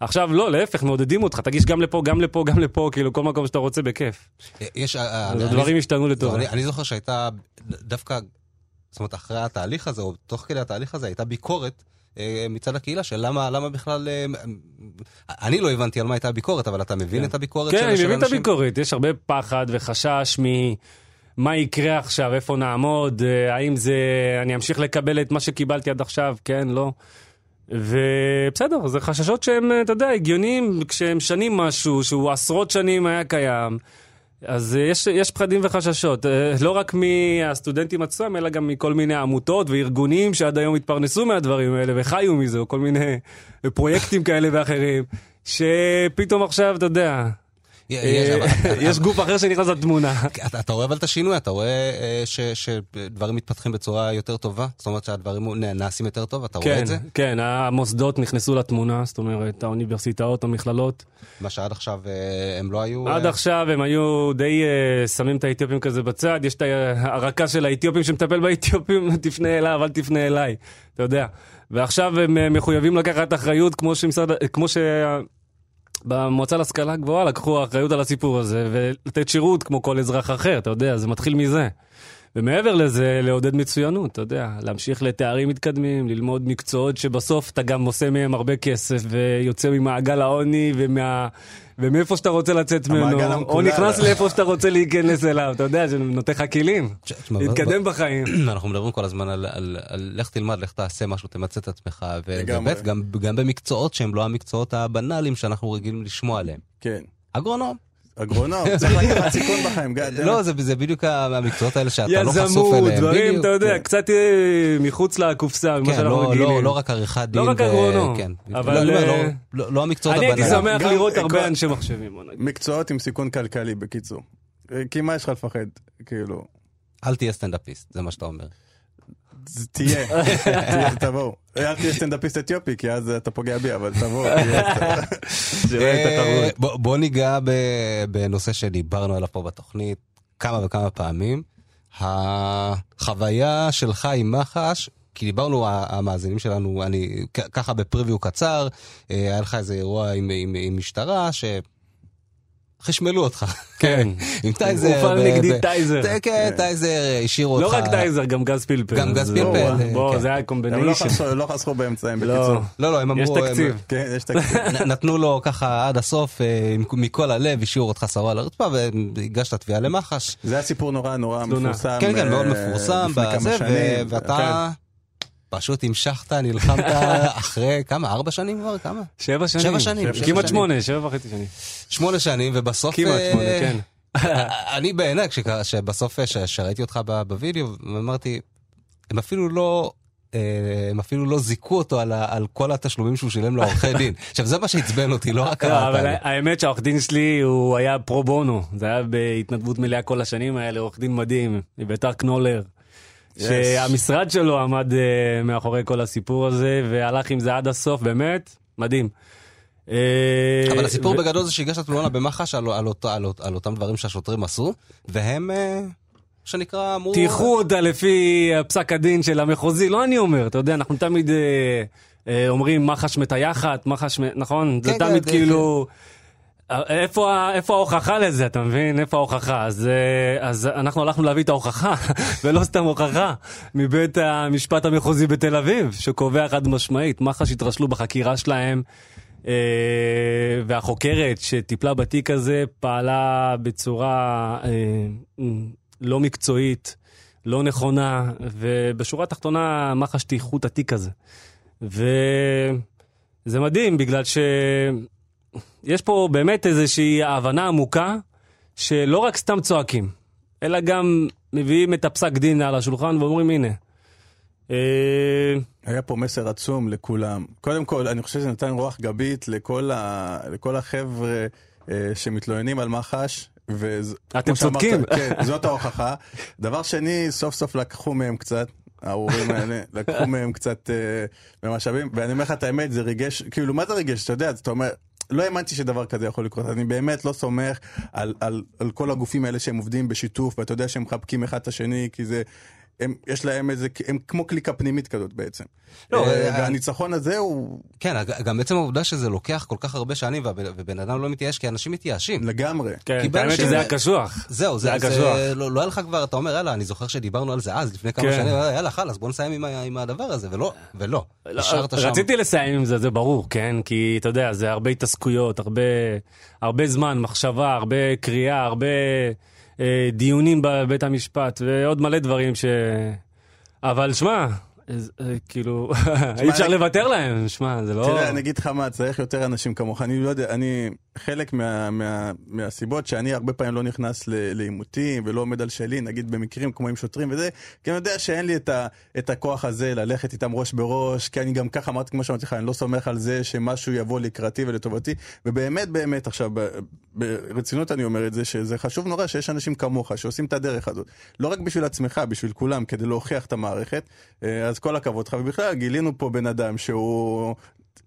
עכשיו לא, להפך, מעודדים אותך, תגיש גם לפה, גם לפה, גם לפה, כאילו כל מקום שאתה רוצה בכיף. יש... אה, אז אני- הדברים השתנו לא, לטובה. אני, אני זוכר שהייתה דווקא, זאת אומרת, אחרי התהליך הזה, או תוך כדי התהליך הזה, הייתה ביקורת אה, מצד הקהילה של למה, למה בכלל... אה, אני לא הבנתי על מה הייתה הביקורת, אבל אתה מבין את הביקורת כן, של אני של מבין את אנשים? הביקורת, יש הרבה פחד וחשש ממה יקרה עכשיו, איפה נעמוד, אה, האם זה, אני אמשיך לקבל את מה שקיבלתי עד עכשיו, כן, לא. ובסדר, זה חששות שהם, אתה יודע, הגיוניים, כשהם שנים משהו, שהוא עשרות שנים היה קיים. אז יש, יש פחדים וחששות, אה, לא רק מהסטודנטים עצמם, אלא גם מכל מיני עמותות וארגונים שעד היום התפרנסו מהדברים האלה וחיו מזה, או כל מיני *laughs* פרויקטים כאלה ואחרים, שפתאום עכשיו, אתה יודע, יש, אה, אבל- יש גוף אחר שנכנס לתמונה. *laughs* אתה, רואה אבל את השינוי, אתה רואה אה, שדברים מתפתחים בצורה יותר טובה? זאת אומרת שהדברים נעשים יותר טוב, אתה רואה כן, את זה? כן, המוסדות נכנסו לתמונה, זאת אומרת, האוניברסיטאות, המכללות. מה שעד עכשיו אה, הם לא היו... עד אה, עכשיו הם היו די אה, שמים את האתיופים כזה בצד, יש את הרכז של האתיופים שמטפל באתיופים, *laughs* תפנה אליו, אל תפנה אליי, אתה יודע. ועכשיו הם אה, מחויבים לקחת אחריות כמו שמשרד, כמו ש... במועצה להשכלה גבוהה לקחו אחריות על הסיפור הזה ולתת שירות כמו כל אזרח אחר, אתה יודע, זה מתחיל מזה. ומעבר לזה, לעודד מצוינות, אתה יודע, להמשיך לתארים מתקדמים, ללמוד מקצועות שבסוף אתה גם עושה מהם הרבה כסף ויוצא ממעגל העוני ומה... ומאיפה שאתה רוצה לצאת ממנו, או. נכנס לאיפה שאתה רוצה להיכנס אליו, אתה יודע, זה נותן לך כלים, להתקדם בחיים. *clears throat* אנחנו מדברים כל הזמן על, על, על לך תלמד, לך תעשה משהו, תמצא את עצמך. ובאמת גם, גם במקצועות שהם לא המקצועות הבנאליים שאנחנו רגילים לשמוע עליהם. כן. אגרונום. אגרונום, *laughs* צריך לקחת סיכון בחיים, גד. לא, זה זה בדיוק המקצועות האלה שאתה לא חשוף יזמות, אליהם. דברים, בדיוק, אתה יודע, כן. קצת אה, מחוץ לקופסה, ממה כן, שאנחנו לא- רגילים. לא לא רק עריכת דין. לא רק ו- אגרונום, כן. אבל, לא, אה, לא- לא לא המקצועות אני הייתי הבנאליים. שמח גם- לראות הרבה אנשי מחשבים, בוא נגיד. מקצועות עם סיכון כלכלי, בקיצור. אה, כי מה יש לך לפחד? כאילו, אל תהיה סטנדאפיסט, זה מה שאתה אומר. תהיה, תבואו. אל תהיה סטנדאפיסט אתיופי, כי אז אתה פוגע בי, אבל תבואו. תחרות. *laughs* בוא- ניגע בנושא שדיברנו עליו פה בתוכנית כמה וכמה פעמים. החוויה שלך עם מח"ש, כי דיברנו, המאזינים שלנו, אני ככה בפריוויו קצר, אה, היה לך איזה אירוע עם, עם משטרה ש... חשמלו אותך. כן. *laughs* עם טייזר. הופעל ב- נגדי טייזר. ט- כן, טייזר השאירו אותך. לא רק טייזר, גם גז פלפל. גם גז פלפל, בוא, אה, בוא, כן. זה היה הם לא. חסכו- לא חסכו באמצעים, לא, בקיצור. לא, לא, הם אמרו... יש הם- תקציב. כן, יש תקציב. *laughs* נתנו לו ככה עד הסוף, אה, מכל הלב, השאירו אותך שרוע על הרצפה, והגשת תביעה למח"ש. זה היה סיפור נורא נורא. מפורסם. כן, כן, מאוד אה, מפורסם לפני כמה בזה, ו- שנים. ואתה פשוט המשכת, נלחמת *laughs* אחרי כמה, ארבע שנים כבר? כמה? שבע שנים. שבע שנים, שבע כמעט. שמונה, שבע וחצי שנים. שמונה שנים, ובסוף... כמעט אה, שמונה, כן. אני בעיניי, שבסוף, אה, שראיתי אותך בווידאו, אמרתי, הם אפילו לא... אה, הם אפילו לא זיכו אותו על, על כל התשלומים שהוא שילם לעורכי דין. *laughs* עכשיו זה מה שעצבן אותי, לא רק לא, אבל. האמת שהעורך דין שלי הוא היה פרו בונו, זה היה בהתנדבות מלאה כל השנים האלה, עורך דין מדהים, מביתר קנולר. שהמשרד שלו עמד אה, מאחורי כל הסיפור הזה והלך עם זה עד הסוף, באמת, מדהים. אה, אבל הסיפור בגדול זה שהגשת תלונה במח"ש על, אותם דברים שהשוטרים עשו, והם, אה, שנקרא, אמרו... טייחו אותה לפי פסק הדין של המחוזי, לא אני אומר, אתה יודע, אנחנו תמיד אה, אה, אומרים מח"ש מטייחת, מח"ש, נכון? זה כן, תמיד כן, כאילו... אה, איפה, איפה ההוכחה לזה, אתה מבין? איפה ההוכחה? אז, אה, אז אנחנו הלכנו להביא את ההוכחה, *laughs* ולא סתם הוכחה, מבית המשפט המחוזי בתל אביב, שקובע חד משמעית, מח"ש התרשלו בחקירה שלהם, אה, והחוקרת שטיפלה בתיק הזה פעלה בצורה אה, לא מקצועית, לא נכונה, ובשורה התחתונה מח"ש טייחו את התיק הזה. וזה מדהים, בגלל שיש פה באמת איזושהי הבנה עמוקה, שלא רק סתם צועקים, אלא גם מביאים את הפסק דין על השולחן ואומרים, הנה. אה, היה פה מסר עצום לכולם. קודם כל, אני חושב שזה נתן רוח גבית לכל, ה... לכל החבר'ה אה, שמתלוננים על מח"ש. וז... אתם צודקים. כן, זאת ההוכחה. דבר שני, סוף סוף לקחו מהם קצת, ההורים האלה, *laughs* לקחו מהם קצת אה, מהמשאבים, ואני אומר לך את האמת, זה ריגש, כאילו, מה זה ריגש? אתה יודע, אתה אומר... לא האמנתי שדבר כזה יכול לקרות, אני באמת לא סומך על, על, על כל הגופים האלה שהם עובדים בשיתוף, ואתה יודע שהם מחבקים אחד את השני, כי זה, הם, יש להם איזה, הם כמו קליקה פנימית כזאת בעצם. לא, אה, אה, והניצחון הזה הוא כן, גם עצם העובדה שזה לוקח כל כך הרבה שנים, ובן אדם לא מתייאש, כי אנשים מתייאשים. לגמרי. כן, האמת שזה היה קשוח. זהו, זה זה, היה קשוח. לא, לא היה לך כבר, אתה אומר, יאללה, אני זוכר שדיברנו על זה אז, לפני כמה כן. שנים, יאללה, חלאס, בוא נסיים עם, הדבר הזה, ולא, ולא. לא. רציתי לסיים עם זה, זה ברור, כן? כי אתה יודע, זה הרבה התעסקויות, הרבה, הרבה זמן, מחשבה, הרבה קריאה, הרבה דיונים בבית המשפט, ועוד מלא דברים ש... אבל שמע, אה, כאילו, *laughs* אי אפשר לוותר להם, שמע, זה לא... תראה, אני אגיד לך מה, צריך יותר אנשים כמוך. אני לא יודע, אני, חלק מה, מה, מהסיבות שאני הרבה פעמים לא נכנס לעימותים ולא עומד על שלי, נגיד במקרים כמו עם שוטרים וזה, כי אני יודע שאין לי את, ה, את הכוח הזה ללכת איתם ראש בראש, כי אני גם ככה אמרתי, כמו שאמרתי לך, אני לא סומך על זה שמשהו יבוא לקראתי ולטובתי, ובאמת באמת עכשיו, ברצינות אני אומר את זה, שזה חשוב נורא שיש אנשים כמוך שעושים את הדרך הזאת. לא רק בשביל עצמך, בשביל כולם, כדי להוכיח את המערכת. אה, אז כל הכבוד לך, ובכלל גילינו פה בן אדם שהוא...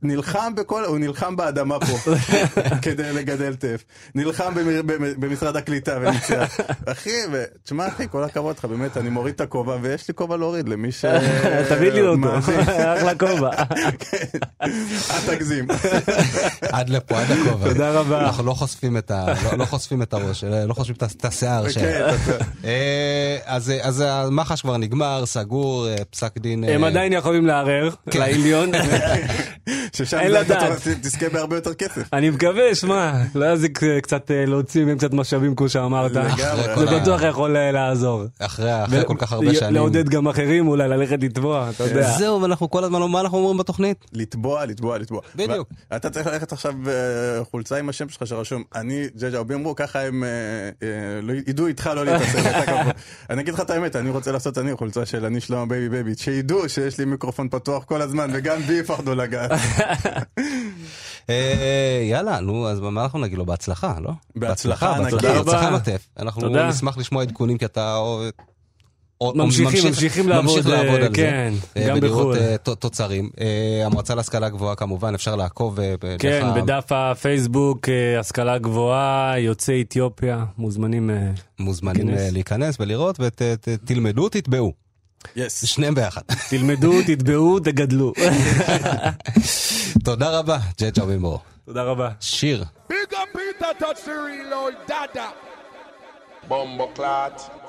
נלחם בכל, הוא נלחם באדמה פה *laughs* כדי לגדל טף. נלחם במ- במ- במשרד הקליטה וניצח. אחי, תשמע אחי, כל הכבוד לך, באמת, אני מוריד את הכובע ויש לי כובע להוריד למי ש... *laughs* תביא לי אותו. *laughs* אחלה כובע. כן. אל תגזים. עד לפה, עד הכובע. תודה רבה. אנחנו לא חושפים את ה... לא, לא חושפים את הראש, אה, לא חושפים את השיער כן, שלהם. אתה- אה, אז אז המח"ש כבר נגמר, סגור, אה, פסק דין... הם אה, עדיין יכולים לערער לעליון. ששם אין לדעת. תזכה בהרבה יותר כסף. אני מקווה, שמע, לא יזיק אה, קצת אה, להוציא מהם קצת משאבים כמו שאמרת. זה בטוח יכול אה, לעזור. אחרי כל כך הרבה שנים. לעודד גם אחרים אולי ללכת לתבוע, אתה יודע. זהו, ואנחנו כל הזמן, מה אנחנו אומרים בתוכנית? לתבוע, לתבוע, לתבוע. בדיוק. אתה צריך ללכת עכשיו חולצה עם השם שלך שרשום, אני ג'ג'ה אובימרו, ככה הם לא ידעו איתך לא להתעסק. *laughs* אני אגיד לך את האמת, אני רוצה לעשות אני חולצה של אני שלמה בייבי בייבי, שידעו שיש לי מיקרופון פתוח כל הזמן, וגם בי יפחדו לגעת. *laughs* אה, יאללה, נו, אז מה אנחנו נגיד לו? בהצלחה, לא? בהצלחה ענקית. בהצלחה. מטף. אנחנו. נשמח לשמוע עדכונים, כי אתה... ממשיכים, ממשיכים לעבוד, ממשיך לעבוד אה, על כן, זה. אה, גם ולראות בחו"ל. אה, ת- תוצרים. אה, המועצה להשכלה גבוהה כמובן, אפשר לעקוב. אה, כן, בדף הפייסבוק, אה, השכלה גבוהה, יוצאי אתיופיה, מוזמנים. אה, מוזמנים כנס. אה, להיכנס ולראות ותלמדו, תתבעו. יס. שניהם ביחד. תלמדו, תתבעו, תגדלו. *laughs* תודה רבה, ג'ג'ה בימרו. תודה רבה. שיר. Big up Peter, touch the reload, dada. Bombo clot.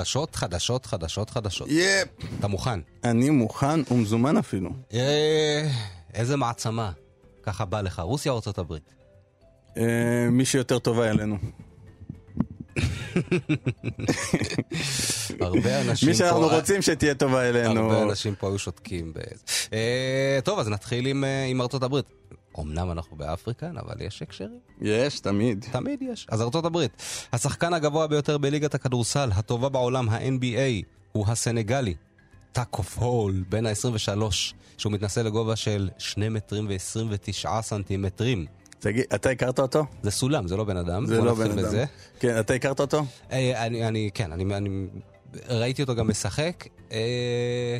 חדשות, חדשות, חדשות, חדשות. יפ. אתה מוכן? אני מוכן ומזומן אפילו. אה, איזה מעצמה. ככה בא לך, רוסיה או ארצות הברית? אה, מי שיותר טובה אלינו. הרבה אנשים מי שאנחנו פה... רוצים שתהיה טובה אלינו. הרבה אנשים פה היו שותקים. ב... אה, טוב, אז נתחיל עם, אה, עם ארצות הברית. אמנם אנחנו באפריקה, אבל יש הקשרים. יש, תמיד. תמיד יש. אז ארצות הברית. השחקן הגבוה ביותר בליגת הכדורסל, הטובה בעולם, ה-NBA, הוא הסנגלי. טאקוף הול, בן ה-23, שהוא מתנסה לגובה של 2 מטרים ו-29 סנטימטרים. תגיד, אתה הכרת אותו? זה סולם, זה לא בן אדם. זה לא בן אדם. בזה. כן, אתה הכרת אותו? אה, אני, אני, כן, אני, אני ראיתי אותו גם משחק. אה,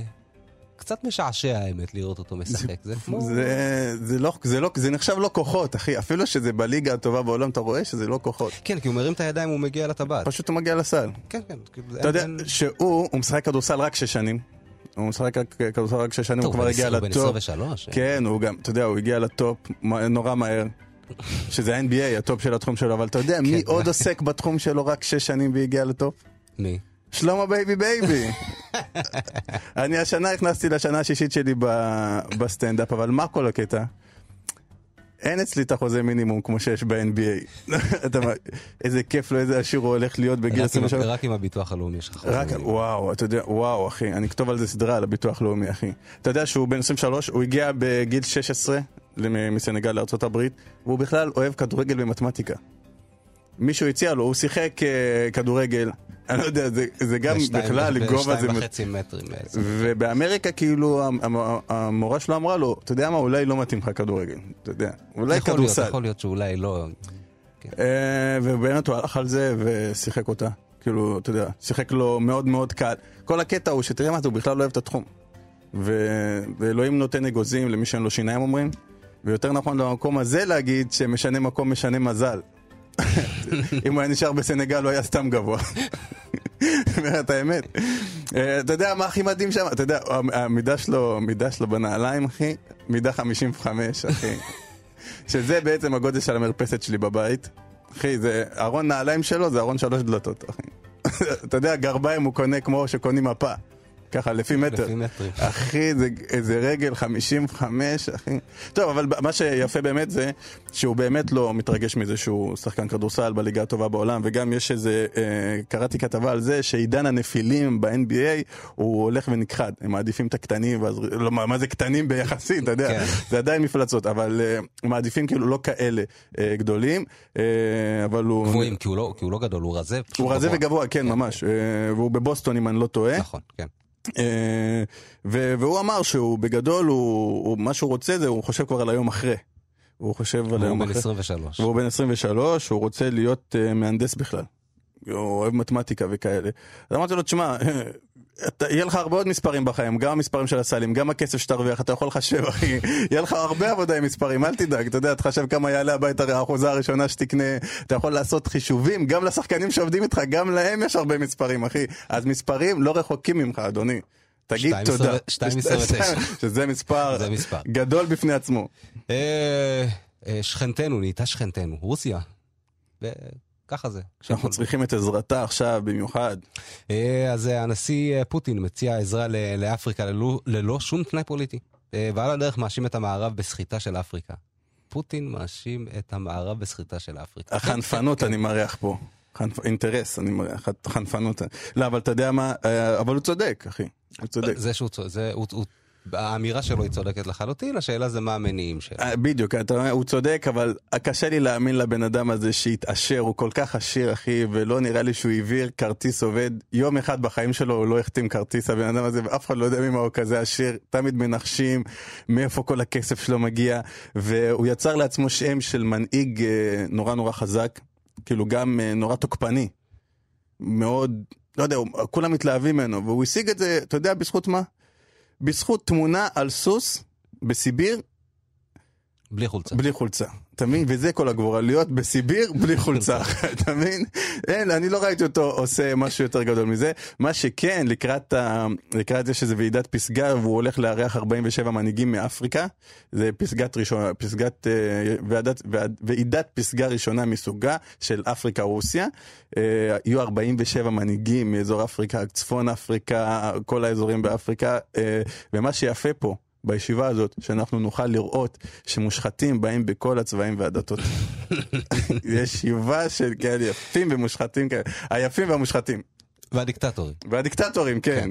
קצת משעשע האמת לראות אותו משחק. זה כמו... זה, זה, לא, זה, לא, זה נחשב לא כוחות, אחי. אפילו שזה בליגה הטובה בעולם, אתה רואה שזה לא כוחות. כן, כי הוא מרים את הידיים, הוא מגיע לטבעת. פשוט הוא מגיע לסל. כן, כן. אתה יודע אין- שהוא, הוא משחק כדורסל רק שש שנים. הוא משחק כדורסל רק שש שנים, הוא כבר בן הגיע עשרים- בן לטופ. 23. אה. כן, הוא גם, אתה יודע, הוא הגיע לטופ נורא מהר. *laughs* שזה ה-NBA, הטופ של התחום שלו, אבל אתה יודע, מי כן. עוד עוסק בתחום שלו רק שש שנים והגיע לטופ? מי? שלמה בייבי בייבי. *laughs* אני השנה נכנסתי לשנה השישית שלי ב- בסטנדאפ, אבל מה כל הקטע? אין אצלי את החוזה מינימום כמו שיש ב-NBA. *laughs* איזה כיף לו, איזה עשיר הוא הולך להיות בגיל רק עם- 23. רק עם הביטוח הלאומי יש לך חוזה רק, מינימום. וואו, אתה יודע, וואו, אחי, אני אכתוב על זה סדרה על הביטוח לאומי, אחי. אתה יודע שהוא בן 23, הוא הגיע בגיל 16 למ- מסנגל הברית, והוא בכלל אוהב כדורגל ומתמטיקה. מישהו הציע לו, הוא שיחק אה, כדורגל, אני לא יודע, זה, זה גם בכלל, גובה זה... וחצי מטרים. ובאמריקה כאילו המ- המ- המורה שלו אמרה לו, אתה יודע מה, אולי לא מתאים לך כדורגל, אתה יודע, אולי כדורסל. יכול להיות שאולי לא... אה, ובאמת הוא הלך על זה ושיחק אותה. כאילו, אתה יודע, שיחק לו מאוד מאוד קל. כל הקטע הוא שתראה מה זה, הוא בכלל לא אוהב את התחום. ו- ואלוהים נותן אגוזים למי שאין לו שיניים אומרים, ויותר נכון במקום הזה להגיד שמשנה מקום משנה מזל. *laughs* אם הוא היה נשאר בסנגל הוא היה סתם גבוה. *laughs* אומר את האמת. אה, אתה יודע מה הכי מדהים שם? אתה יודע, המידה שלו, המידה שלו בנעליים, אחי, מידה 55, אחי. *laughs* שזה בעצם הגודל של המרפסת שלי בבית. אחי, זה ארון נעליים שלו, זה ארון שלוש דלתות, אחי. אתה יודע, גרביים הוא קונה כמו שקונים מפה. ככה, לפי מטר. לפי מטרים. אחי, זה איזה רגל 55, אחי. טוב, אבל מה שיפה באמת זה שהוא באמת לא מתרגש מזה שהוא שחקן כדורסל בליגה הטובה בעולם, וגם יש איזה, אה, קראתי כתבה על זה שעידן הנפילים ב-NBA הוא הולך ונכחד. הם מעדיפים את הקטנים, ואז, לא, מה זה קטנים ביחסית, אתה יודע, כן. זה עדיין מפלצות, אבל אה, מעדיפים כאילו לא כאלה אה, גדולים, אה, אבל הוא... גבוהים, כי הוא לא- כי הוא לא גדול, הוא רזה. הוא רזה גבוה. וגבוה, כן, ממש. אה, והוא בבוסטון, אם אני לא טועה. נכון, כן. אה, והוא אמר שהוא בגדול, הוא, הוא, מה שהוא רוצה זה, הוא חושב כבר על היום אחרי. הוא חושב על הוא היום בן אחרי. 23. והוא בן 23, הוא רוצה להיות uh, מהנדס בכלל. הוא אוהב מתמטיקה וכאלה. אז אמרתי לו, תשמע, אתה, יהיה לך הרבה עוד מספרים בחיים, גם המספרים של הסלים, גם הכסף שתרוויח, אתה יכול לחשב, אחי. יהיה לך הרבה עבודה עם מספרים, אל תדאג, אתה יודע, תחשב כמה יעלה הבית האחוזה הראשונה שתקנה, אתה יכול לעשות חישובים, גם לשחקנים שעובדים איתך, גם להם יש הרבה מספרים, אחי. אז מספרים לא רחוקים ממך, אדוני. תגיד תודה. עשרה- שתיים עשרה *laughs* ותשע. שזה מספר זה מספר. גדול בפני עצמו. אה, אה, שכנתנו, נהייתה שכנתנו, רוסיה. וככה זה. שאנחנו צריכים את עזרתה עכשיו במיוחד. אה, אז אה, הנשיא אה, פוטין מציע עזרה לאפריקה ללא, ללא שום תנאי פוליטי. ועל הדרך מאשים את המערב בסחיטה של אפריקה. פוטין מאשים את המערב בסחיטה של אפריקה. החנפנות כן, אני מריח פה. חנפ- אינטרס, אני מריח, חנפנות. לא, אבל אתה יודע מה, אבל הוא צודק, אחי. הוא צודק. זה שהוא צודק, זה, הוא, הוא, האמירה שלו היא צודקת לחלוטין, השאלה זה מה המניעים שלו. אה, בדיוק, אתה אומר, הוא צודק, אבל קשה לי להאמין לבן אדם הזה שהתעשר, הוא כל כך עשיר, אחי, ולא נראה לי שהוא העביר כרטיס עובד. יום אחד בחיים שלו הוא לא החתים כרטיס, הבן אדם הזה, ואף אחד לא יודע ממה הוא כזה עשיר. תמיד מנחשים מאיפה כל הכסף שלו מגיע, והוא יצר לעצמו שם של מנהיג אה, נורא נורא חזק, כאילו גם אה, נורא תוקפני. מאוד, לא יודע, כולם מתלהבים ממנו, והוא השיג את זה, אתה יודע, בזכות מה? בזכות תמונה על סוס בסיביר בלי חולצה. בלי חולצה. אתה מבין? וזה כל הגבורה, להיות בסיביר בלי חולצה. *laughs* אתה מבין? אין, אני לא ראיתי אותו עושה משהו יותר גדול מזה. מה שכן, לקראת, ה... לקראת יש איזה ועידת פסגה, והוא הולך לארח 47 מנהיגים מאפריקה. זה פסגת ראשונה, פסגת, אה, ועדת, ועד, ועידת פסגה ראשונה מסוגה של אפריקה-רוסיה. אה, יהיו 47 מנהיגים מאזור אפריקה, צפון אפריקה, כל האזורים באפריקה. אה, ומה שיפה פה, בישיבה הזאת, שאנחנו נוכל לראות שמושחתים באים בכל הצבעים והדתות. *laughs* ישיבה של כאלה יפים ומושחתים כאלה, היפים והמושחתים. והדיקטטורים. והדיקטטורים, כן.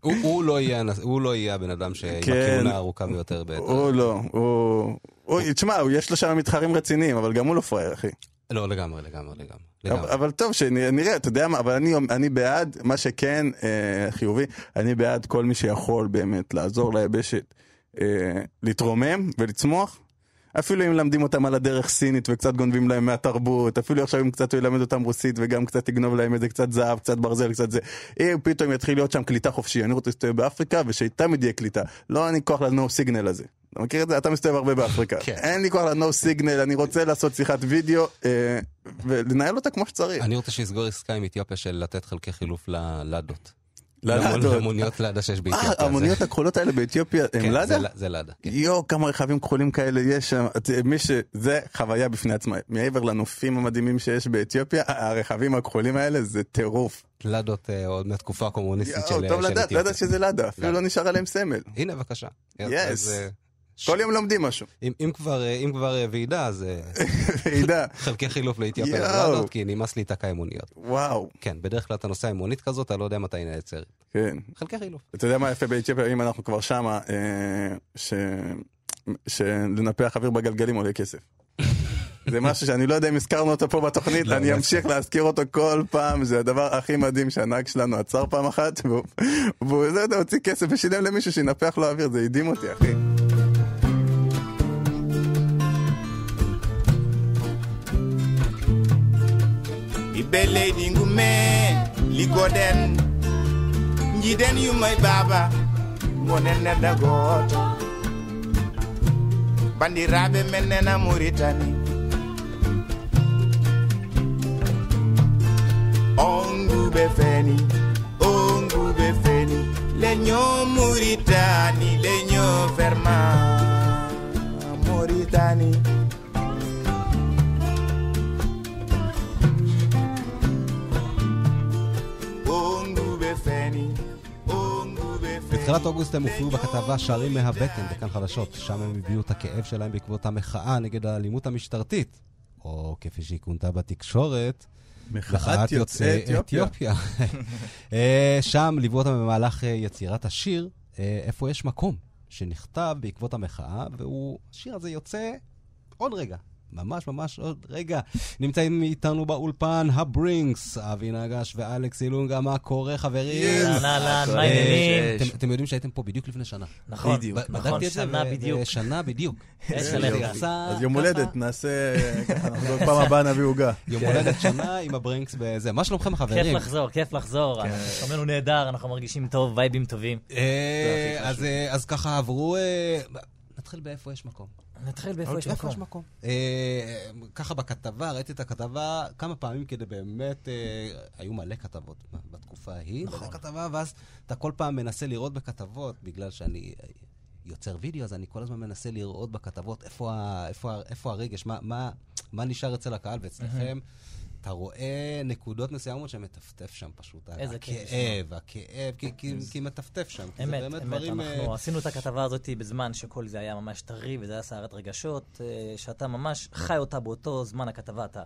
הוא, הוא, לא יהיה, הוא לא יהיה הבן אדם שעם כן. הכהונה הארוכה ביותר בעצם. הוא לא, הוא... הוא, תשמע, יש לו שם מתחרים רציניים, אבל גם הוא לא פראייר, אחי. לא, לגמרי, לגמרי, לגמרי. אבל, לגמרי. אבל טוב, שנראה, אתה יודע מה, אבל אני, אני בעד, מה שכן אה, חיובי, אני בעד כל מי שיכול באמת לעזור ליבשת אה, להתרומם ולצמוח. אפילו אם מלמדים אותם על הדרך סינית וקצת גונבים להם מהתרבות, אפילו עכשיו אם קצת הוא ילמד אותם רוסית וגם קצת יגנוב להם איזה קצת זהב, קצת ברזל, קצת זה. אם פתאום יתחיל להיות שם קליטה חופשי, אני רוצה להסתובב באפריקה ושתמיד יהיה קליטה. לא אין לי כוח ל-no signal הזה. אתה מכיר את זה? אתה מסתובב הרבה באפריקה. כן. אין לי כוח ל-no signal, אני רוצה לעשות שיחת וידאו אה, ולנהל אותה כמו שצריך. אני רוצה שיסגור עסקה עם אתיופיה של לתת חלקי חילוף ללדות. ללדות. למוניות לאדה שיש אה, באתיופיה. זה- המוניות הכחולות האלה באתיופיה הם כן, לאדה? זה- זה לאדה. כן. יואו, כמה רכבים כחולים כאלה יש שם. מי ש... זה חוויה בפני עצמה. מעבר לנופים המדהימים שיש באתיופיה, הרכבים הכחולים האלה זה טירוף. לאדות אה, עוד מהתקופה הקומוניסטית של של טוב לדעת, לא אתיופיה. ידעת שזה לאדה, אפילו. לא נשאר עליהם סמל. הנה, בבקשה. אה, כל יום לומדים משהו. אם, אם כבר, אה, אם כבר אה, ועידה, אז אה, *laughs* ועידה. חלקי חילוף לאתיופיה. ולאדות, כי נמאס לי להיתקע עם מוניות. וואו, כן, בדרך כלל אתה נוסע עם מונית כזאת, אתה לא יודע מתי נעצר. כן. חלקי חילוף. אתה יודע מה יפה באתיופיה, אם אנחנו כבר שמה, אה, ש... שלנפח אוויר בגלגלים עולה כסף. *laughs* זה משהו שאני לא יודע אם הזכרנו אותו פה בתוכנית, לא, אני לא אמשיך להזכיר אותו כל פעם, זה הדבר הכי מדהים שהנהג שלנו עצר פעם אחת, והוא- והוא הוציא כסף ושילם למישהו שינפח לו אוויר, זה הדהים אותי, אחי. be leydi ngume ligoɗen jiiden yummay baaba gonen neɗɗa bandi bandiraɓe men nena muritani. Onguɓe feni onguɓe feni leño muritani leño ferma muritani. בתחילת אוגוסט הם הופיעו בכתבה שערים מהבטן בכאן חדשות, שם הם הביעו את הכאב שלהם בעקבות המחאה נגד האלימות המשטרתית. או כפי שהיא כונתה בתקשורת, מחאת יוצאי אתיופיה. *laughs* אה, שם ליוו אותם במהלך אה, יצירת השיר, אה, איפה יש מקום, שנכתב בעקבות המחאה, והוא, השיר הזה יוצא עוד רגע. ממש ממש עוד רגע. נמצאים איתנו באולפן הברינקס, אבי נגש ואלכס אילונגה, מה קורה חברים? אהלן, אהלן, מה אה, העניינים? אתם- יודעים שהייתם פה בדיוק לפני שנה. נכון, נכון, בדקתי את זה, שנה בדיוק. ושנה בדיוק. *laughs* אז יום הולדת, נעשה *laughs* ככה, נחזור פעם הבאה נביא עוגה. יום הולדת שנה *laughs* עם הברינקס בזה. מה שלומכם כיף חברים? לחזור, כיף לחזור. שלומנו נהדר, אנחנו מרגישים טוב, וייבים טובים. אה, אז, אה, אז ככה עברו... נתחיל באיפה יש מקום. נתחיל באיפה יש איפה מקום. יש מקום? אה, ככה בכתבה, ראיתי את הכתבה כמה פעמים כדי באמת, אה, היו מלא כתבות בתקופה ההיא. נכון. כתבה, ואז אתה כל פעם מנסה לראות בכתבות, בגלל שאני יוצר וידאו, אז אני כל הזמן מנסה לראות בכתבות איפה, איפה, איפה הרגש, מה, מה, מה נשאר אצל הקהל, ואצלכם... אתה רואה נקודות מסוימות שמטפטף שם פשוט. איזה כיף הכאב, הכאב, כי, מטפטף שם. אמת, אמת. אנחנו אה, עשינו את הכתבה הזאת בזמן שכל זה היה ממש טרי, וזה היה סערת רגשות, אה, שאתה ממש חי אותה באותו זמן הכתבה. אתה,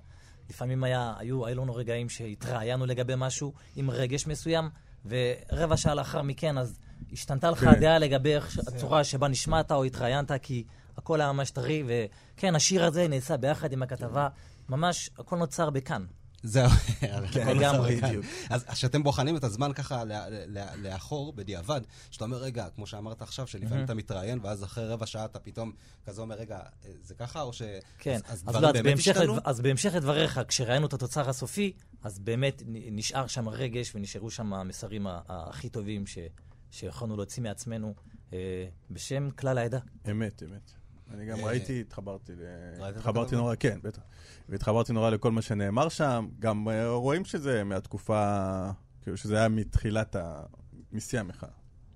לפעמים היה, היו, היו לנו רגעים שהתראיינו לגבי משהו עם רגש מסוים, ורבע שעה לאחר מכן, אז השתנתה לך הדעה לגבי הצורה שבה נשמעת או התראיינת, כי הכל היה ממש טרי, וכן, השיר הזה נעשה ביחד עם הכתבה, ממש הכל נוצר בכאן. זהו, *laughs* הכל לגמרי. נוצר כאן. אז כשאתם בוחנים את הזמן ככה לא- לא- לאחור, בדיעבד, שאתה אומר, רגע, כמו שאמרת עכשיו, שלפעמים אתה מתראיין, ואז אחרי רבע שעה אתה פתאום כזה אומר, רגע, אה, זה ככה, או ש... כן, אז- לא, אז, בהמשך, לדבריך, כשראינו את התוצר הסופי, אז באמת נשאר שם רגש ונשארו שם המסרים הכי טובים ש, שיכולנו להוציא מעצמנו אה, בשם כלל העדה. אמת, אמת. אני גם ראיתי, התחברתי, ל- התחברתי? נורא, כן, בטח. והתחברתי נורא לכל מה שנאמר שם. גם אה, רואים שזה מהתקופה, כאילו שזה היה מתחילת ה... משיא המחאה.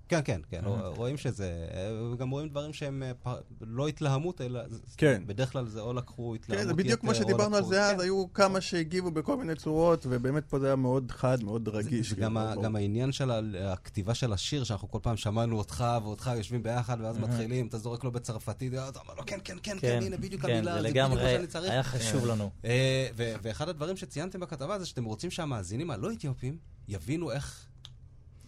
כן, כן, כן, רואים שזה... אה, גם רואים דברים שהם אה, לא התלהמות, אלא... כן. בדרך כלל זה או לקחו התלהמות כן, זה בדיוק כמו או שדיברנו על לקחו- זה אז, כן. היו כמה שהגיבו בכל מיני צורות, ובאמת פה זה היה מאוד חד, מאוד רגיש. כאילו. גם העניין של הכתיבה של השיר, שאנחנו כל פעם שמענו אותך ואותך יושבים ביחד, ואז מתחילים, אתה זורק לו בצרפתית, אתה אומר לו, כן, כן, כן, כן, הנה בדיוק כן, המילה, זה בדיוק מה שאני צריך. היה חשוב לנו. אה, ואחד הדברים שציינתם בכתבה זה שאתם רוצים שהמאזינים הלא אתיופים יבינו איך...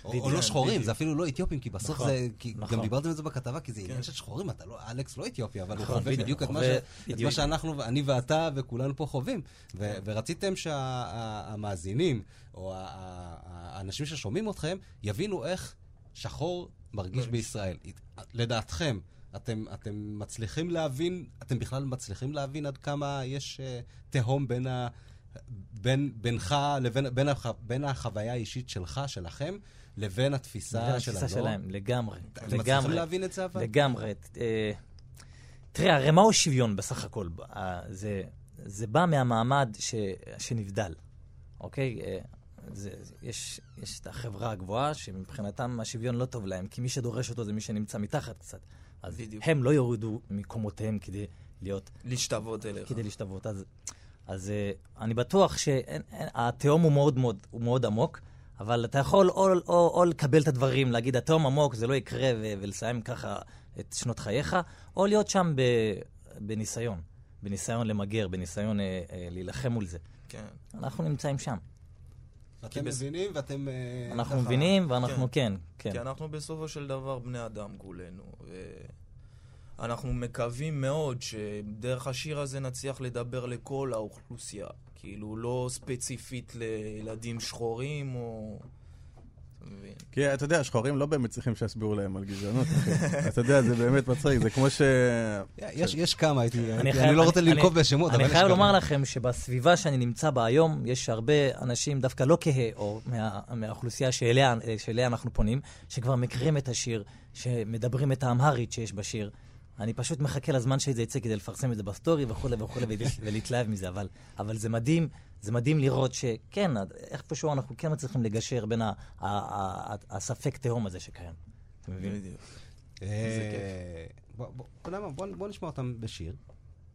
או- או לא שחורים, זה אפילו לא אתיופים, כי בסוף נכון, זה, כי נכון. גם דיברתם על זה בכתבה, כי זה עניין של שחורים, אתה לא, אלכס לא אתיופי, אבל הוא נכון, חווה בדיוק, את מה חווה ש- את מה בדיוק. שאנחנו, אני ואתה וכולנו פה חווים. ו- ורציתם שהמאזינים, או האנשים ששומעים אתכם, יבינו איך שחור מרגיש בישראל. לדעתכם, אתם, אתם מצליחים להבין, אתם בכלל מצליחים להבין עד כמה יש אה, תהום בין ה... בין, בינך לבין בין, הח, בין החוויה האישית שלך, שלכם, לבין התפיסה לבין של התפיסה הנוער? שלהם, לגמרי. אתם מצליחים. להבין את זה אבל? לגמרי. אה, תראה, הרי מהו שוויון בסך הכל? אה, זה, זה בא מהמעמד ש, שנבדל, אוקיי? אה, זה, יש, יש את החברה הגבוהה, שמבחינתם השוויון לא טוב להם, כי מי שדורש אותו זה מי שנמצא מתחת קצת. אז בדיוק. הם לא יורידו מקומותיהם כדי להיות, להשתוות אליך. כדי להשתוות. אז, אז אני בטוח שהתהום הוא מאוד מאוד, הוא מאוד עמוק, אבל אתה יכול או, או, או לקבל את הדברים, להגיד התהום עמוק, זה לא יקרה, ו- ולסיים ככה את שנות חייך, או להיות שם ב, בניסיון, בניסיון למגר, בניסיון אה, אה, להילחם מול זה. כן. אנחנו נמצאים שם. אתם בס- מבינים ואתם... אה, אנחנו ככה- מבינים, ואנחנו כן, כן. כי אנחנו בסופו של דבר בני אדם כולנו. אנחנו מקווים מאוד שדרך השיר הזה נצליח לדבר לכל האוכלוסייה. כאילו, לא ספציפית לילדים שחורים או... כי אתה יודע, שחורים לא באמת צריכים שיסבירו להם על גזענות, אחי. *laughs* אתה יודע, זה באמת מצחיק, זה כמו ש... יש יש כמה, הייתי... אני חייב- לא רוצה אני- לנקוב בשמות, אבל אני יש חייב כמה. לומר לכם שבסביבה שאני נמצא בה היום, יש הרבה אנשים, דווקא לא כהה, או מה- מהאוכלוסייה שאליה אנחנו פונים, שכבר מכירים את השיר, שמדברים את האמהרית שיש בשיר. אני פשוט מחכה לזמן שזה יצא כדי לפרסם את זה בסטורי וכולי וכולי ול- *laughs* ולהתלהב מזה, אבל, אבל זה מדהים, זה מדהים לראות שכן, איפשהו אנחנו כן מצליחים לגשר בין הספק תהום הזה שקיים. אתה מבין? בדיוק. אה, בוא- בוא- אתה יודע מה, בוא בוא נשמע אותם בשיר.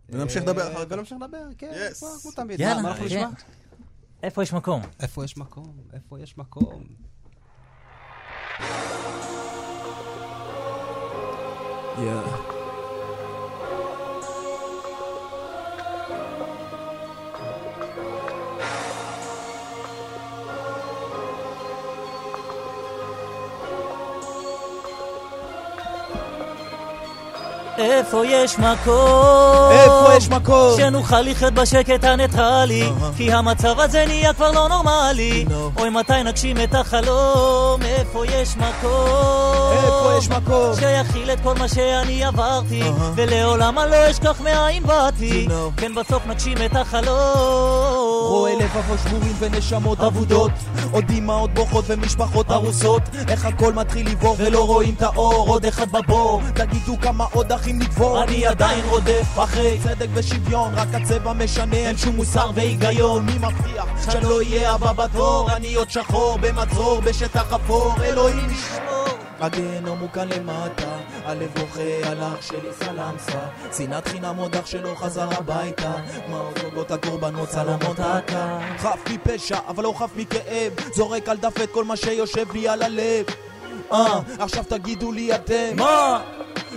ונמשיך אה, לדבר אחר כך. ונמשיך לדבר, כן. כמו- תמיד. יאללה, מה מה אנחנו כן. נשמע? איפה יש מקום? איפה יש מקום? איפה יש מקום? Yeah. איפה יש מקום? איפה יש מקום? שנוכל לחיות בשקט הניטרלי כי המצב הזה נהיה כבר לא נורמלי No. אוי מתי נגשים את החלום? איפה יש מקום? איפה יש מקום? שיכיל את כל מה שאני עברתי ולעולם אני לא אשכח מאין באתי. כן בסוף נגשים את החלום רואה לבבות שבורים ונשמות אבודות. עוד דמעות בוכות ומשפחות הרוסות איך הכל מתחיל לבעור ולא רואים את האור? עוד אחד בבור. תגידו כמה עוד אחים נקבור. אני עדיין רודף אחרי צדק ושוויון. רק הצבע משנה אין שום מוסר והיגיון. מי מבטיח שאני לא אהיה הבא בתור? אני עוד שחור במצור בשטח אפור. אלוהים ישמור הגיהנום הוא כאן למטה, הלב בוכה על אח שלי סלמסה. שנאת חינם עוד אח שלא חזר הביתה. מרזוגות הקורבנות צלמות הקה חף מפשע אבל לא חף מכאב. זורק על דף את כל מה שיושב לי על הלב. אה, עכשיו תגידו לי אתם. מה?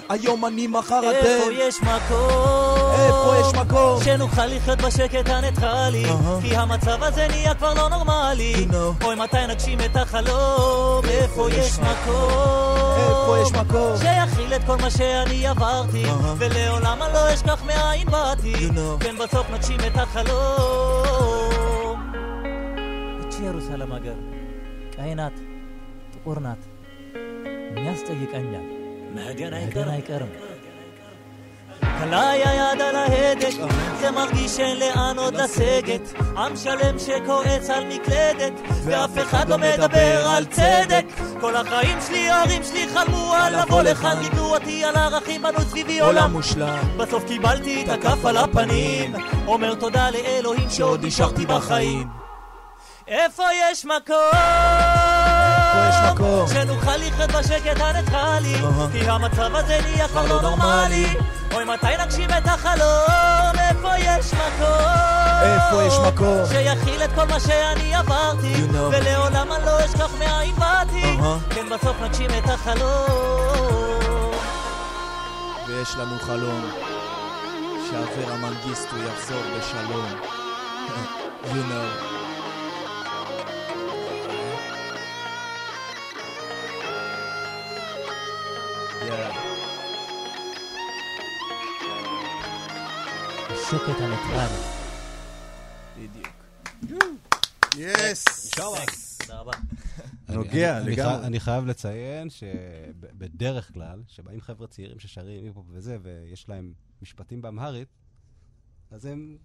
היום אני מחר איפה אתם יש מקום? איפה יש מקום? שנוכל לחיות בשקט הניטרלי אהה. כי המצב הזה נהיה כבר לא נורמלי You know. אוי מתי נגשים את החלום? איפה יש מקום? איפה יש מקום? שיכיל את כל מה שאני עברתי אהה. ולעולם אני לא אשכח מאין באתי You know. כן בסוף נגשים את החלום ቼሩስ አለማገር ቀይ ናት ጥቁር ናት የሚያስጠይቀኛል ነገን አይቀርም ከላይ היד על ההדק, זה מרגיש שאין לאן עוד לסגת. עם שלם שכועס על מקלדת, ואף אחד לא מדבר על צדק. כל החיים שלי, ההורים שלי חלמו על לבוא לכאן, גידלו אותי על ערכים, בנו סביבי עולם עולם. מושלם בסוף קיבלתי את הכף על הפנים, אומר תודה לאלוהים שעוד נשארתי בחיים. איפה יש מקום? איפה יש מקום? שנוכל לחיות בשקט הניטרלי. כי המצב הזה נהיה כבר לא נורמלי אוי מתי נגשים את החלום? איפה יש מקום? איפה יש מקום? שיכיל את כל מה שאני עברתי You know. ולעולם אני לא אשכח מאין באתי אהה. כן בסוף נגשים את החלום ויש לנו חלום שאברה מנגיסטו יחזור בשלום. *laughs* you know. שקט הניטרלי בדיוק. yes! תודה רבה *laughs* נוגע לגמרי. אני חייב לציין שבדרך כלל, שבאים חבר'ה צעירים ששרים היפ-הופ וזה, ויש להם משפטים באמהרית, אז הם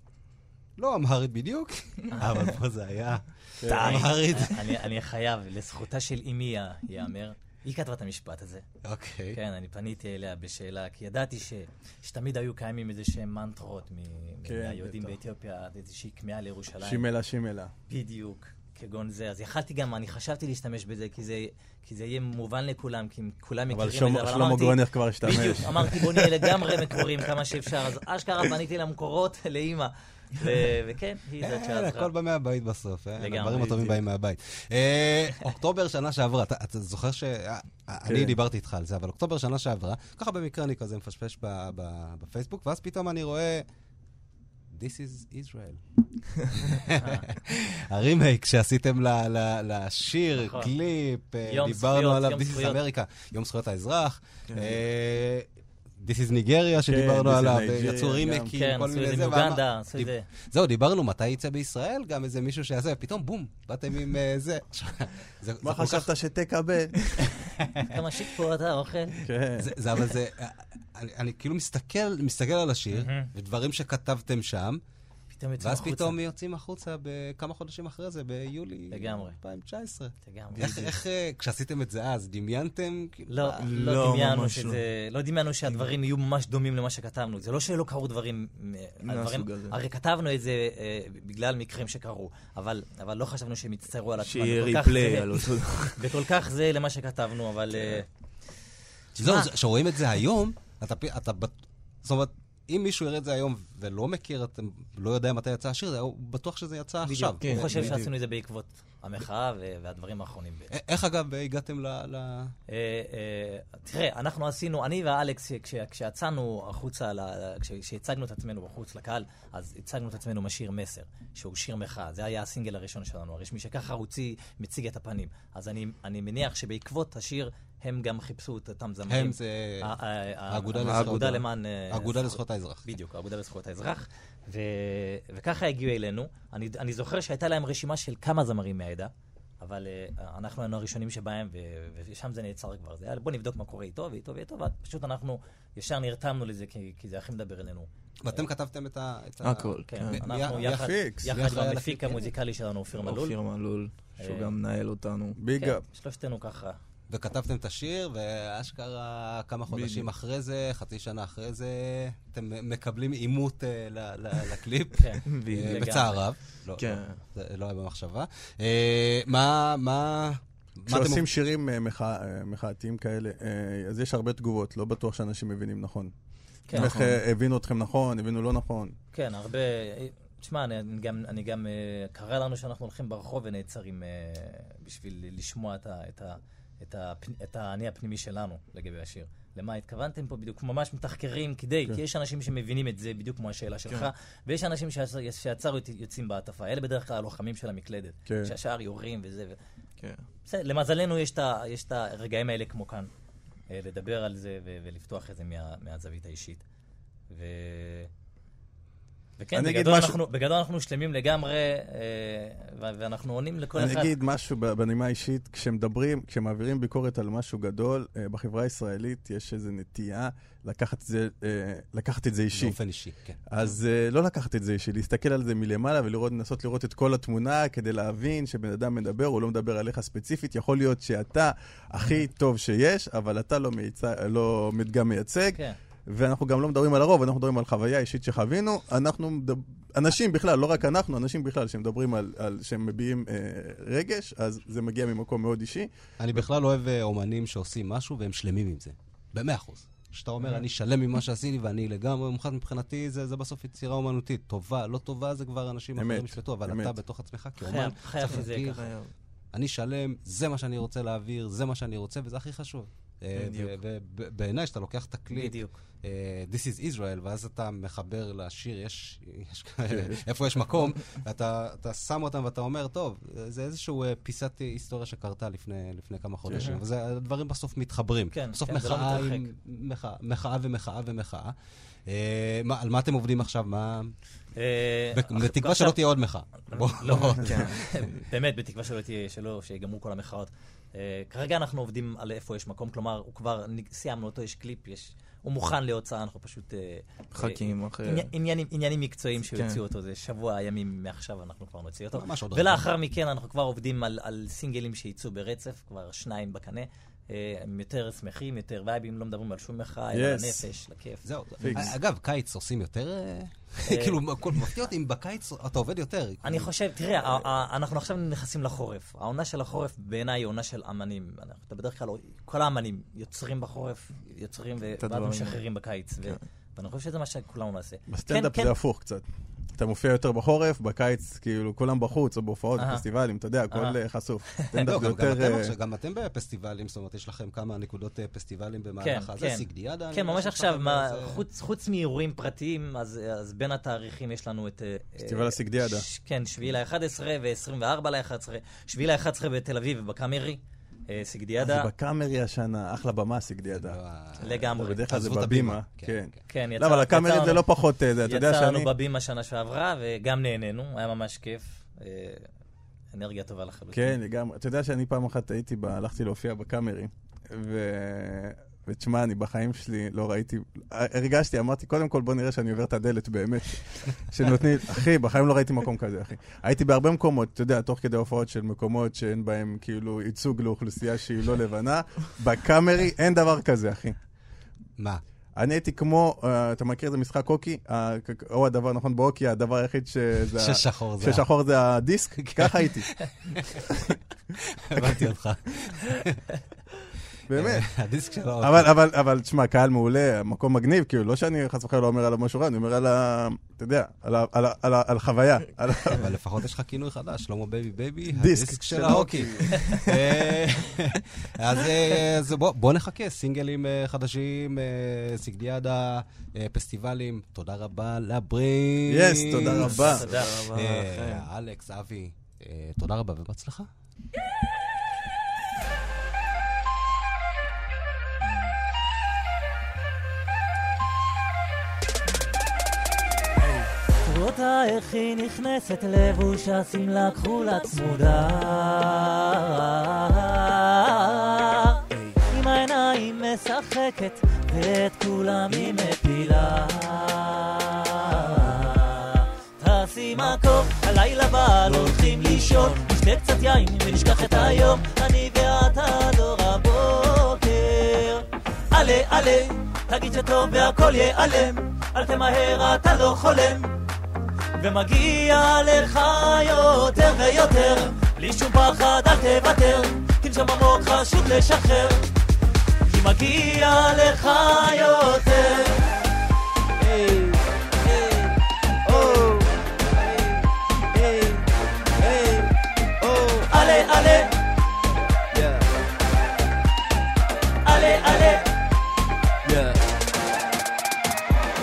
לא אמהרית בדיוק, *laughs* אבל פה זה היה אמהרית. אני- אני חייב, לזכותה של אמי ייאמר, היא כתבה את המשפט הזה. אוקיי. כן, אני פניתי אליה בשאלה, כי ידעתי ש, שתמיד היו קיימים איזה שהם מנטרות מ- כן, מהיהודים. באתיופיה, איזושהי כמיהה לירושלים. שימלה, שימלה. בדיוק, כגון זה, אז יכלתי גם, אני חשבתי להשתמש בזה, כי זה, כי זה יהיה מובן לכולם, כי כולם אבל מכירים את זה, שלמה- שלמה גרונך כבר השתמש. בדיוק, אמרתי בוא נהיה לגמרי מקוריים כמה שאפשר, אז אשכרה פניתי למקורות, לאימא, וכן, היא זאת כן, שעזרה. הכל בא מהבית בסוף, אה? הדברים הטובים באים מהבית. אה, אוקטובר שנה שעברה, אתה- זוכר ש... אה, אני כן. דיברתי איתך על זה, אבל אוקטובר שנה שעברה, ככה במקרה אני כזה מפשפש בפייסבוק, ואז פתאום אני רואה... This is Israel. *laughs* הרימייק שעשיתם ל- ל- לשיר, נכון. קליפ, אה, דיברנו עליו, This is. America, יום זכויות האזרח. כן. אה, This is Nigeria שדיברנו is עליו, יצאו גם. רימייקים, כן, כל עשו מיני את זה זה. מאוגנדה, עשו את זה. זהו, דיברנו מתי יצא בישראל, גם איזה מישהו שיעשה, ופתאום בום, באתם עם אה, זה. *laughs* זה- מה זה חשבת שתקבל? *laughs* כמה שיט פה אתה אוכל? כן. זה- זה אבל זה, אני, אני כאילו מסתכל, מסתכל על השיר, מהמם. ודברים שכתבתם שם, פתאום ואז החוצה. פתאום יוצאים החוצה בכמה חודשים אחרי זה, ביולי לגמרי. 2019. לגמרי. איך, איך, אה, כשעשיתם את זה אז, דמיינתם? כאילו, לא, אה, לא לא, דמיינו ממש שזה, לא דמיינו שהדברים יהיו ממש דומים למה שכתבנו. זה לא שלא קרו דברים, אה, הדברים. הרי כתבנו את זה אה, בגלל מקרים שקרו, אבל, אבל לא חשבנו שהם יצטערו על עצמם. שיהיה ריפליי על אותו... *laughs* וכל כך זה למה שכתבנו, אבל... אה, זהו, כשרואים את זה היום, אתה, אתה, בט- זאת אומרת, אם מישהו יראה את זה היום ולא מכיר, אתם לא יודע מתי יצא השיר, הוא בטוח שזה יצא עכשיו. בדיוק, הוא חושב. שעשינו את זה בעקבות המחאה והדברים האחרונים. איך אגב הגעתם ל... אה, אה, תראה, אנחנו עשינו, אני ואלכס, כש- כשיצאנו החוצה, כשהצגנו את עצמנו בחוץ לקהל, אז הצגנו את עצמנו עם השיר מסר, שהוא שיר מחאה. זה היה הסינגל הראשון שלנו, הרשמי, שככה רוצי מציג את הפנים. אז אני, מניח שבעקבות השיר, הם גם חיפשו את אותם זמרים. הם זה האגודה למען... אה, האגודה זכויות- לזכויות האזרח. בדיוק, האגודה לזכויות האזרח. וככה הגיעו אלינו. אני, אני זוכר שהייתה להם רשימה של כמה זמרים מהעדה, אבל uh, אנחנו היינו הראשונים שבהם, ו... ושם זה נעצר כבר. זה היה, בוא נבדוק מה קורה איתו, ואיתו ואיתו, ופשוט אנחנו ישר נרתמנו לזה, כי, כי זה הכי מדבר אלינו. ואתם כתבתם את ה... הכל, כן, כן. אנחנו יחד, יחד עם המפיק? המוזיקלי שלנו, אופיר מלול. אופיר מלול, שהוא אה, גם מנהל אותנו. ביג כן, אפ. שלושתנו ככה. וכתבתם את השיר, ואשכרה כמה חודשים אחרי זה, חצי שנה אחרי זה, אתם מקבלים עימות אה, לקליפ, *laughs* כן, אה. בצער רב. לא, כן. לא, זה לא היה במחשבה. אה, מה, מה... מה אתם כשעושים שירים מחא- מחאתיים כאלה, אז יש הרבה תגובות, לא בטוח שאנשים מבינים נכון. כן, איך אה, הבינו אתכם נכון, הבינו לא נכון. כן, הרבה... תשמע, אני, אני גם, אני גם אה, קרה לנו שאנחנו הולכים ברחוב ונעצרים אה, בשביל לשמוע את, ה, את, ה, את, האני הפנימי שלנו לגבי השיר. למה התכוונתם פה בדיוק? ממש מתחקרים כדי, כן. כי יש אנשים שמבינים את זה בדיוק כמו השאלה שלך, ויש אנשים יוצ- יוצאים בהטפה. אלה בדרך כלל הלוחמים של המקלדת, כן. שהשאר יורים וזה. ו... כן. בסדר, למזלנו יש את ה- יש את הרגעים האלה כמו כאן, אה, לדבר על זה ו- ולפתוח את זה מה- מהזווית האישית. ו... וכן, אני בגדול, משהו- אנחנו, בגדול אנחנו שלמים לגמרי, אה, ואנחנו עונים לכל אני אחד. אגיד משהו בנימה אישית, כשמדברים, כשמעבירים ביקורת על משהו גדול, אה, בחברה הישראלית יש איזו נטייה לקחת את זה, אה, לקחת את זה אישי. באופן אישי, כן. אז אה, לא לקחת את זה אישי, להסתכל על זה מלמעלה ולנסות לראות את כל התמונה כדי להבין שבן אדם מדבר, הוא לא מדבר עליך ספציפית. יכול להיות שאתה הכי טוב שיש, אבל אתה לא, מייצג, לא מדגם מייצג. כן. ואנחנו גם לא מדברים על הרוב, אנחנו מדברים על חוויה אישית שחווינו. אנחנו, מדב... אנשים בכלל, לא רק אנחנו, אנשים בכלל שמדברים על, על שהם מביעים אה, רגש, אז זה מגיע ממקום מאוד אישי. אני בכלל אוהב אה, אומנים שעושים משהו והם שלמים עם זה. במאה אחוז. שאתה אומר, אני שלם עם מה שעשיתי ואני לגמרי מוכן מבחינתי, זה, זה בסוף יצירה אומנותית. טובה, לא טובה, זה כבר אנשים אחרים ישפטו, אבל אמת. אתה בתוך עצמך כאומן, חייב, חייב צריך להגיד. אני שלם, זה מה שאני רוצה להעביר, זה מה שאני רוצה, וזה הכי חשוב. אה, בדיוק. ובעיניי, כשאתה לוקח את הקליפ, בדיוק. אה, This is Israel, ואז אתה מחבר לשיר, יש, יש כן. איפה יש מקום, *laughs* ואתה אתה שם אותם ואתה אומר, טוב, זה איזשהו אה, פיסת היסטוריה שקרתה לפני, לפני כמה חודשים, וזה, הדברים בסוף מתחברים. כן, בסוף כן, זה לא מחאה, מתרחק. מחאה, מחאה ומחאה ומחאה. אה, מה, על מה אתם עובדים עכשיו? מה... בתקווה שלא תהיה עוד מחאה. לא, באמת, בתקווה שלא תהיה, שלא, שיגמרו כל המחאות. אה, כרגע אנחנו עובדים על איפה יש מקום, כלומר, הוא כבר, סיימנו אותו, יש קליפ, יש, הוא מוכן להוצאה, אנחנו פשוט... אה, מחכים אה, אחרי- עני- עניינים, עניינים מקצועיים כן. שיוציאו אותו, זה שבוע ימים מעכשיו אנחנו כבר נוציא אותו. ממש עוד ולאחר מכן אנחנו כבר עובדים על, על סינגלים שייצאו ברצף, כבר שניים בקנה, הם יותר שמחים, יותר וייבים, לא מדברים על שום מחאה, אלא Yes. לנפש, לכיף. זהו. פיקס. אגב, קיץ עושים יותר... אה, *laughs* כאילו, הכל מפתיע אותי אם בקיץ אתה עובד יותר. אני חושב, תראה, אנחנו עכשיו נכנסים לחורף. העונה של החורף בעיניי היא עונה של אמנים. אתה בדרך כלל, כל האמנים יוצרים בחורף, יוצרים ואז. משחררים בקיץ. ו- ואני חושב שזה מה שכולנו נעשה. בסטנדאפ כן, זה הפוך קצת. אתה מופיע יותר בחורף, בקיץ כאילו כולם בחוץ, או בהופעות. בפסטיבלים, אתה יודע, הכל. אה, חשוף. *laughs* לא, גם-. אתם אה, גם אתם בפסטיבלים, זאת אומרת, יש לכם כמה נקודות אה, פסטיבלים כן, במהלך הזה, כן. סיגדיאדה. אני כן, יודע ממש עכשיו, חוץ- חוץ מאירועים פרטיים, אז אז בין התאריכים יש לנו את... פסטיבל הסיגדיאדה. כן, 7 ל-11 ו-24 ל-11. 7 ל-11 בתל אביב ובקאמרי, אה, זה סיגדיאדה, בקאמרי השנה, אחלה במה סיגדיאדה. לגמרי. בדרך כלל זה בבימה. הבימה, כן. כן, כן, לא, אבל הקאמרי זה לא פחות, אה, אתה יודע שאני... בבימה שנה שעברה, וגם נהנינו, היה ממש כיף. אה, אנרגיה טובה לחלוטין. כן, לגמרי. אתה יודע שאני פעם אחת הייתי, הלכתי להופיע בקאמרי, ו... ותשמע, אני בחיים שלי לא ראיתי, הרגשתי, אמרתי, קודם כל בוא נראה שאני עובר את הדלת באמת. *laughs* שנותנים, אחי, בחיים לא ראיתי מקום כזה, אחי. הייתי בהרבה מקומות, אתה יודע, תוך כדי הופעות של מקומות שאין בהם כאילו ייצוג לאוכלוסייה שהיא לא לבנה, בקאמרי אין דבר כזה, אחי. מה? אני הייתי כמו, אה, אתה מכיר את המשחק הוקי? או הדבר, נכון, בהוקי, הדבר היחיד שזה... *laughs* ששחור זה ששחור זה הדיסק, ככה הייתי. *laughs* הבנתי אותך. באמת. *laughs* הדיסק שלו. אבל, אבל, אבל, תשמע, קהל מעולה, מקום מגניב, כאילו, לא שאני חס וחלילה לא אומר עליו משהו רע, אני אומר על ה... אתה יודע, על ה- על ה- על ה- על החוויה. על ה- *laughs* אבל לפחות יש לך כינוי חדש, שלמה בייבי בייבי, דיסק הדיסק של ההוקי. אה, אז אה, בוא- נחכה, סינגלים אה, חדשים, סיגדיאדה, פסטיבלים, תודה רבה לברינקס. yes, תודה רבה. תודה. אה, אלכס, אבי, תודה רבה ובהצלחה. אותה איך היא נכנסת לבוש השמלה כחולה צמודה. עם העיניים משחקת ואת כולם היא מפילה. תעשי מקום, הלילה בא, לא הולכים לישון. נשתה קצת יין ונשכח את היום. אני ואת עד אור הבוקר. עלה עלה, תגיד שטוב והכל ייעלם. אל תמהר, אתה לא חולם ומגיע לך יותר ויותר בלי שום פחד אל תוותר תנשום עמוק חשוב לשחרר כי מגיע לך יותר עלה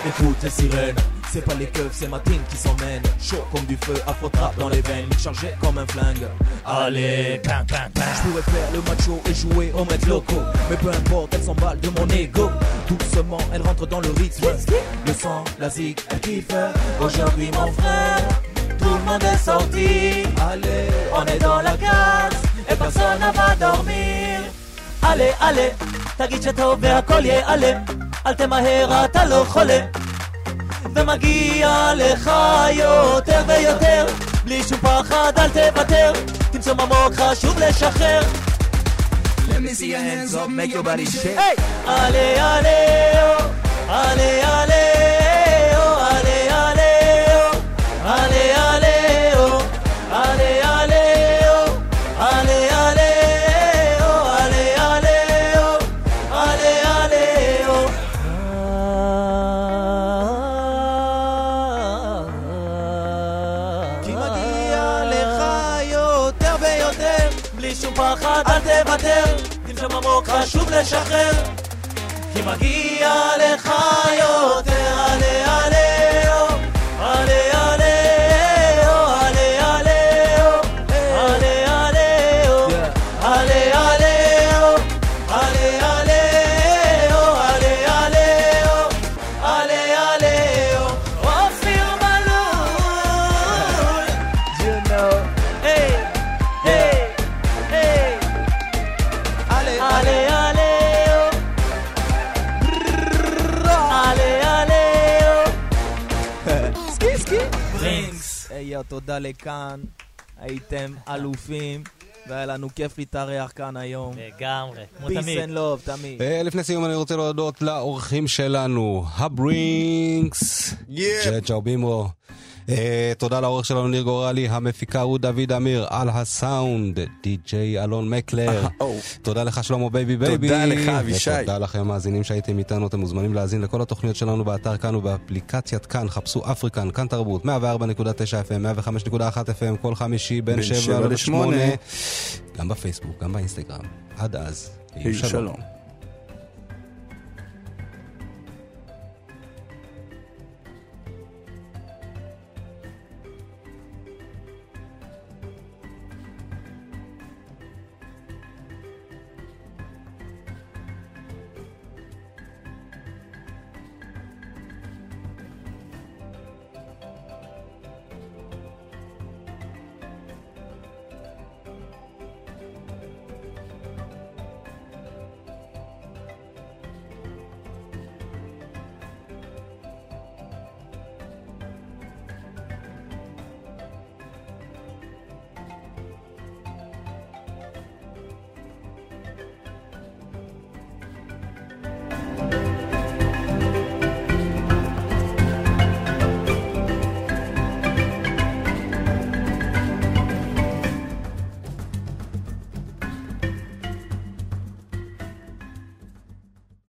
Écoute les sirènes, c'est pas les keufs, c'est ma team qui s'emmène. Chaud comme du feu, afro-trap dans les veines, chargé comme un flingue. Allez, bang, bang, bang. Je pourrais faire le macho et jouer au maître loco. Mais peu importe, elle s'emballe de mon ego. Doucement, elle rentre dans le rythme. Le sang, la zig, elle kiffe. Aujourd'hui, mon frère, tout le monde est sorti. Allez, on est dans la case et personne ne va dormir. עלה, עלה, תגיד שטוב והכל ייעלם, אל תמהר, אתה לא חולה. ומגיע לך יותר ויותר, בלי שום פחד, אל תוותר, תנשום עמוק, חשוב לשחרר. Let me see your hands up, make your body shake. היי! עלה, עלה, או, עלה, עלה, לפטר, אם זה ממוק חשוב לשחרר, כי מגיע לך יותר. תודה לכאן. הייתם אלופים. והיה לנו כיף להתארח כאן היום. לגמרי, כמו Peace תמיד. and love, תמיד. אה, לפני סיום אני רוצה להודות לאורחים שלנו, הברינקס, ג'ג'או בימו. אה, תודה לעורך שלנו ניר גורלי, המפיקה הוא דוד אמיר, על הסאונד, די.ג'יי אלון מקלר. תודה לך שלמה בייבי בייבי. תודה לך, אבישי. ותודה לכם המאזינים שהייתם איתנו, אתם מוזמנים להאזין לכל התוכניות שלנו באתר כאן ובאפליקציית כאן, חפשו אפריקן, כאן תרבות, 104.9 FM, 105.1 FM, כל חמישי בין בין 7 שבע ל-8. לשמונה. גם בפייסבוק, גם באינסטגרם. עד אז, שלום. שלום.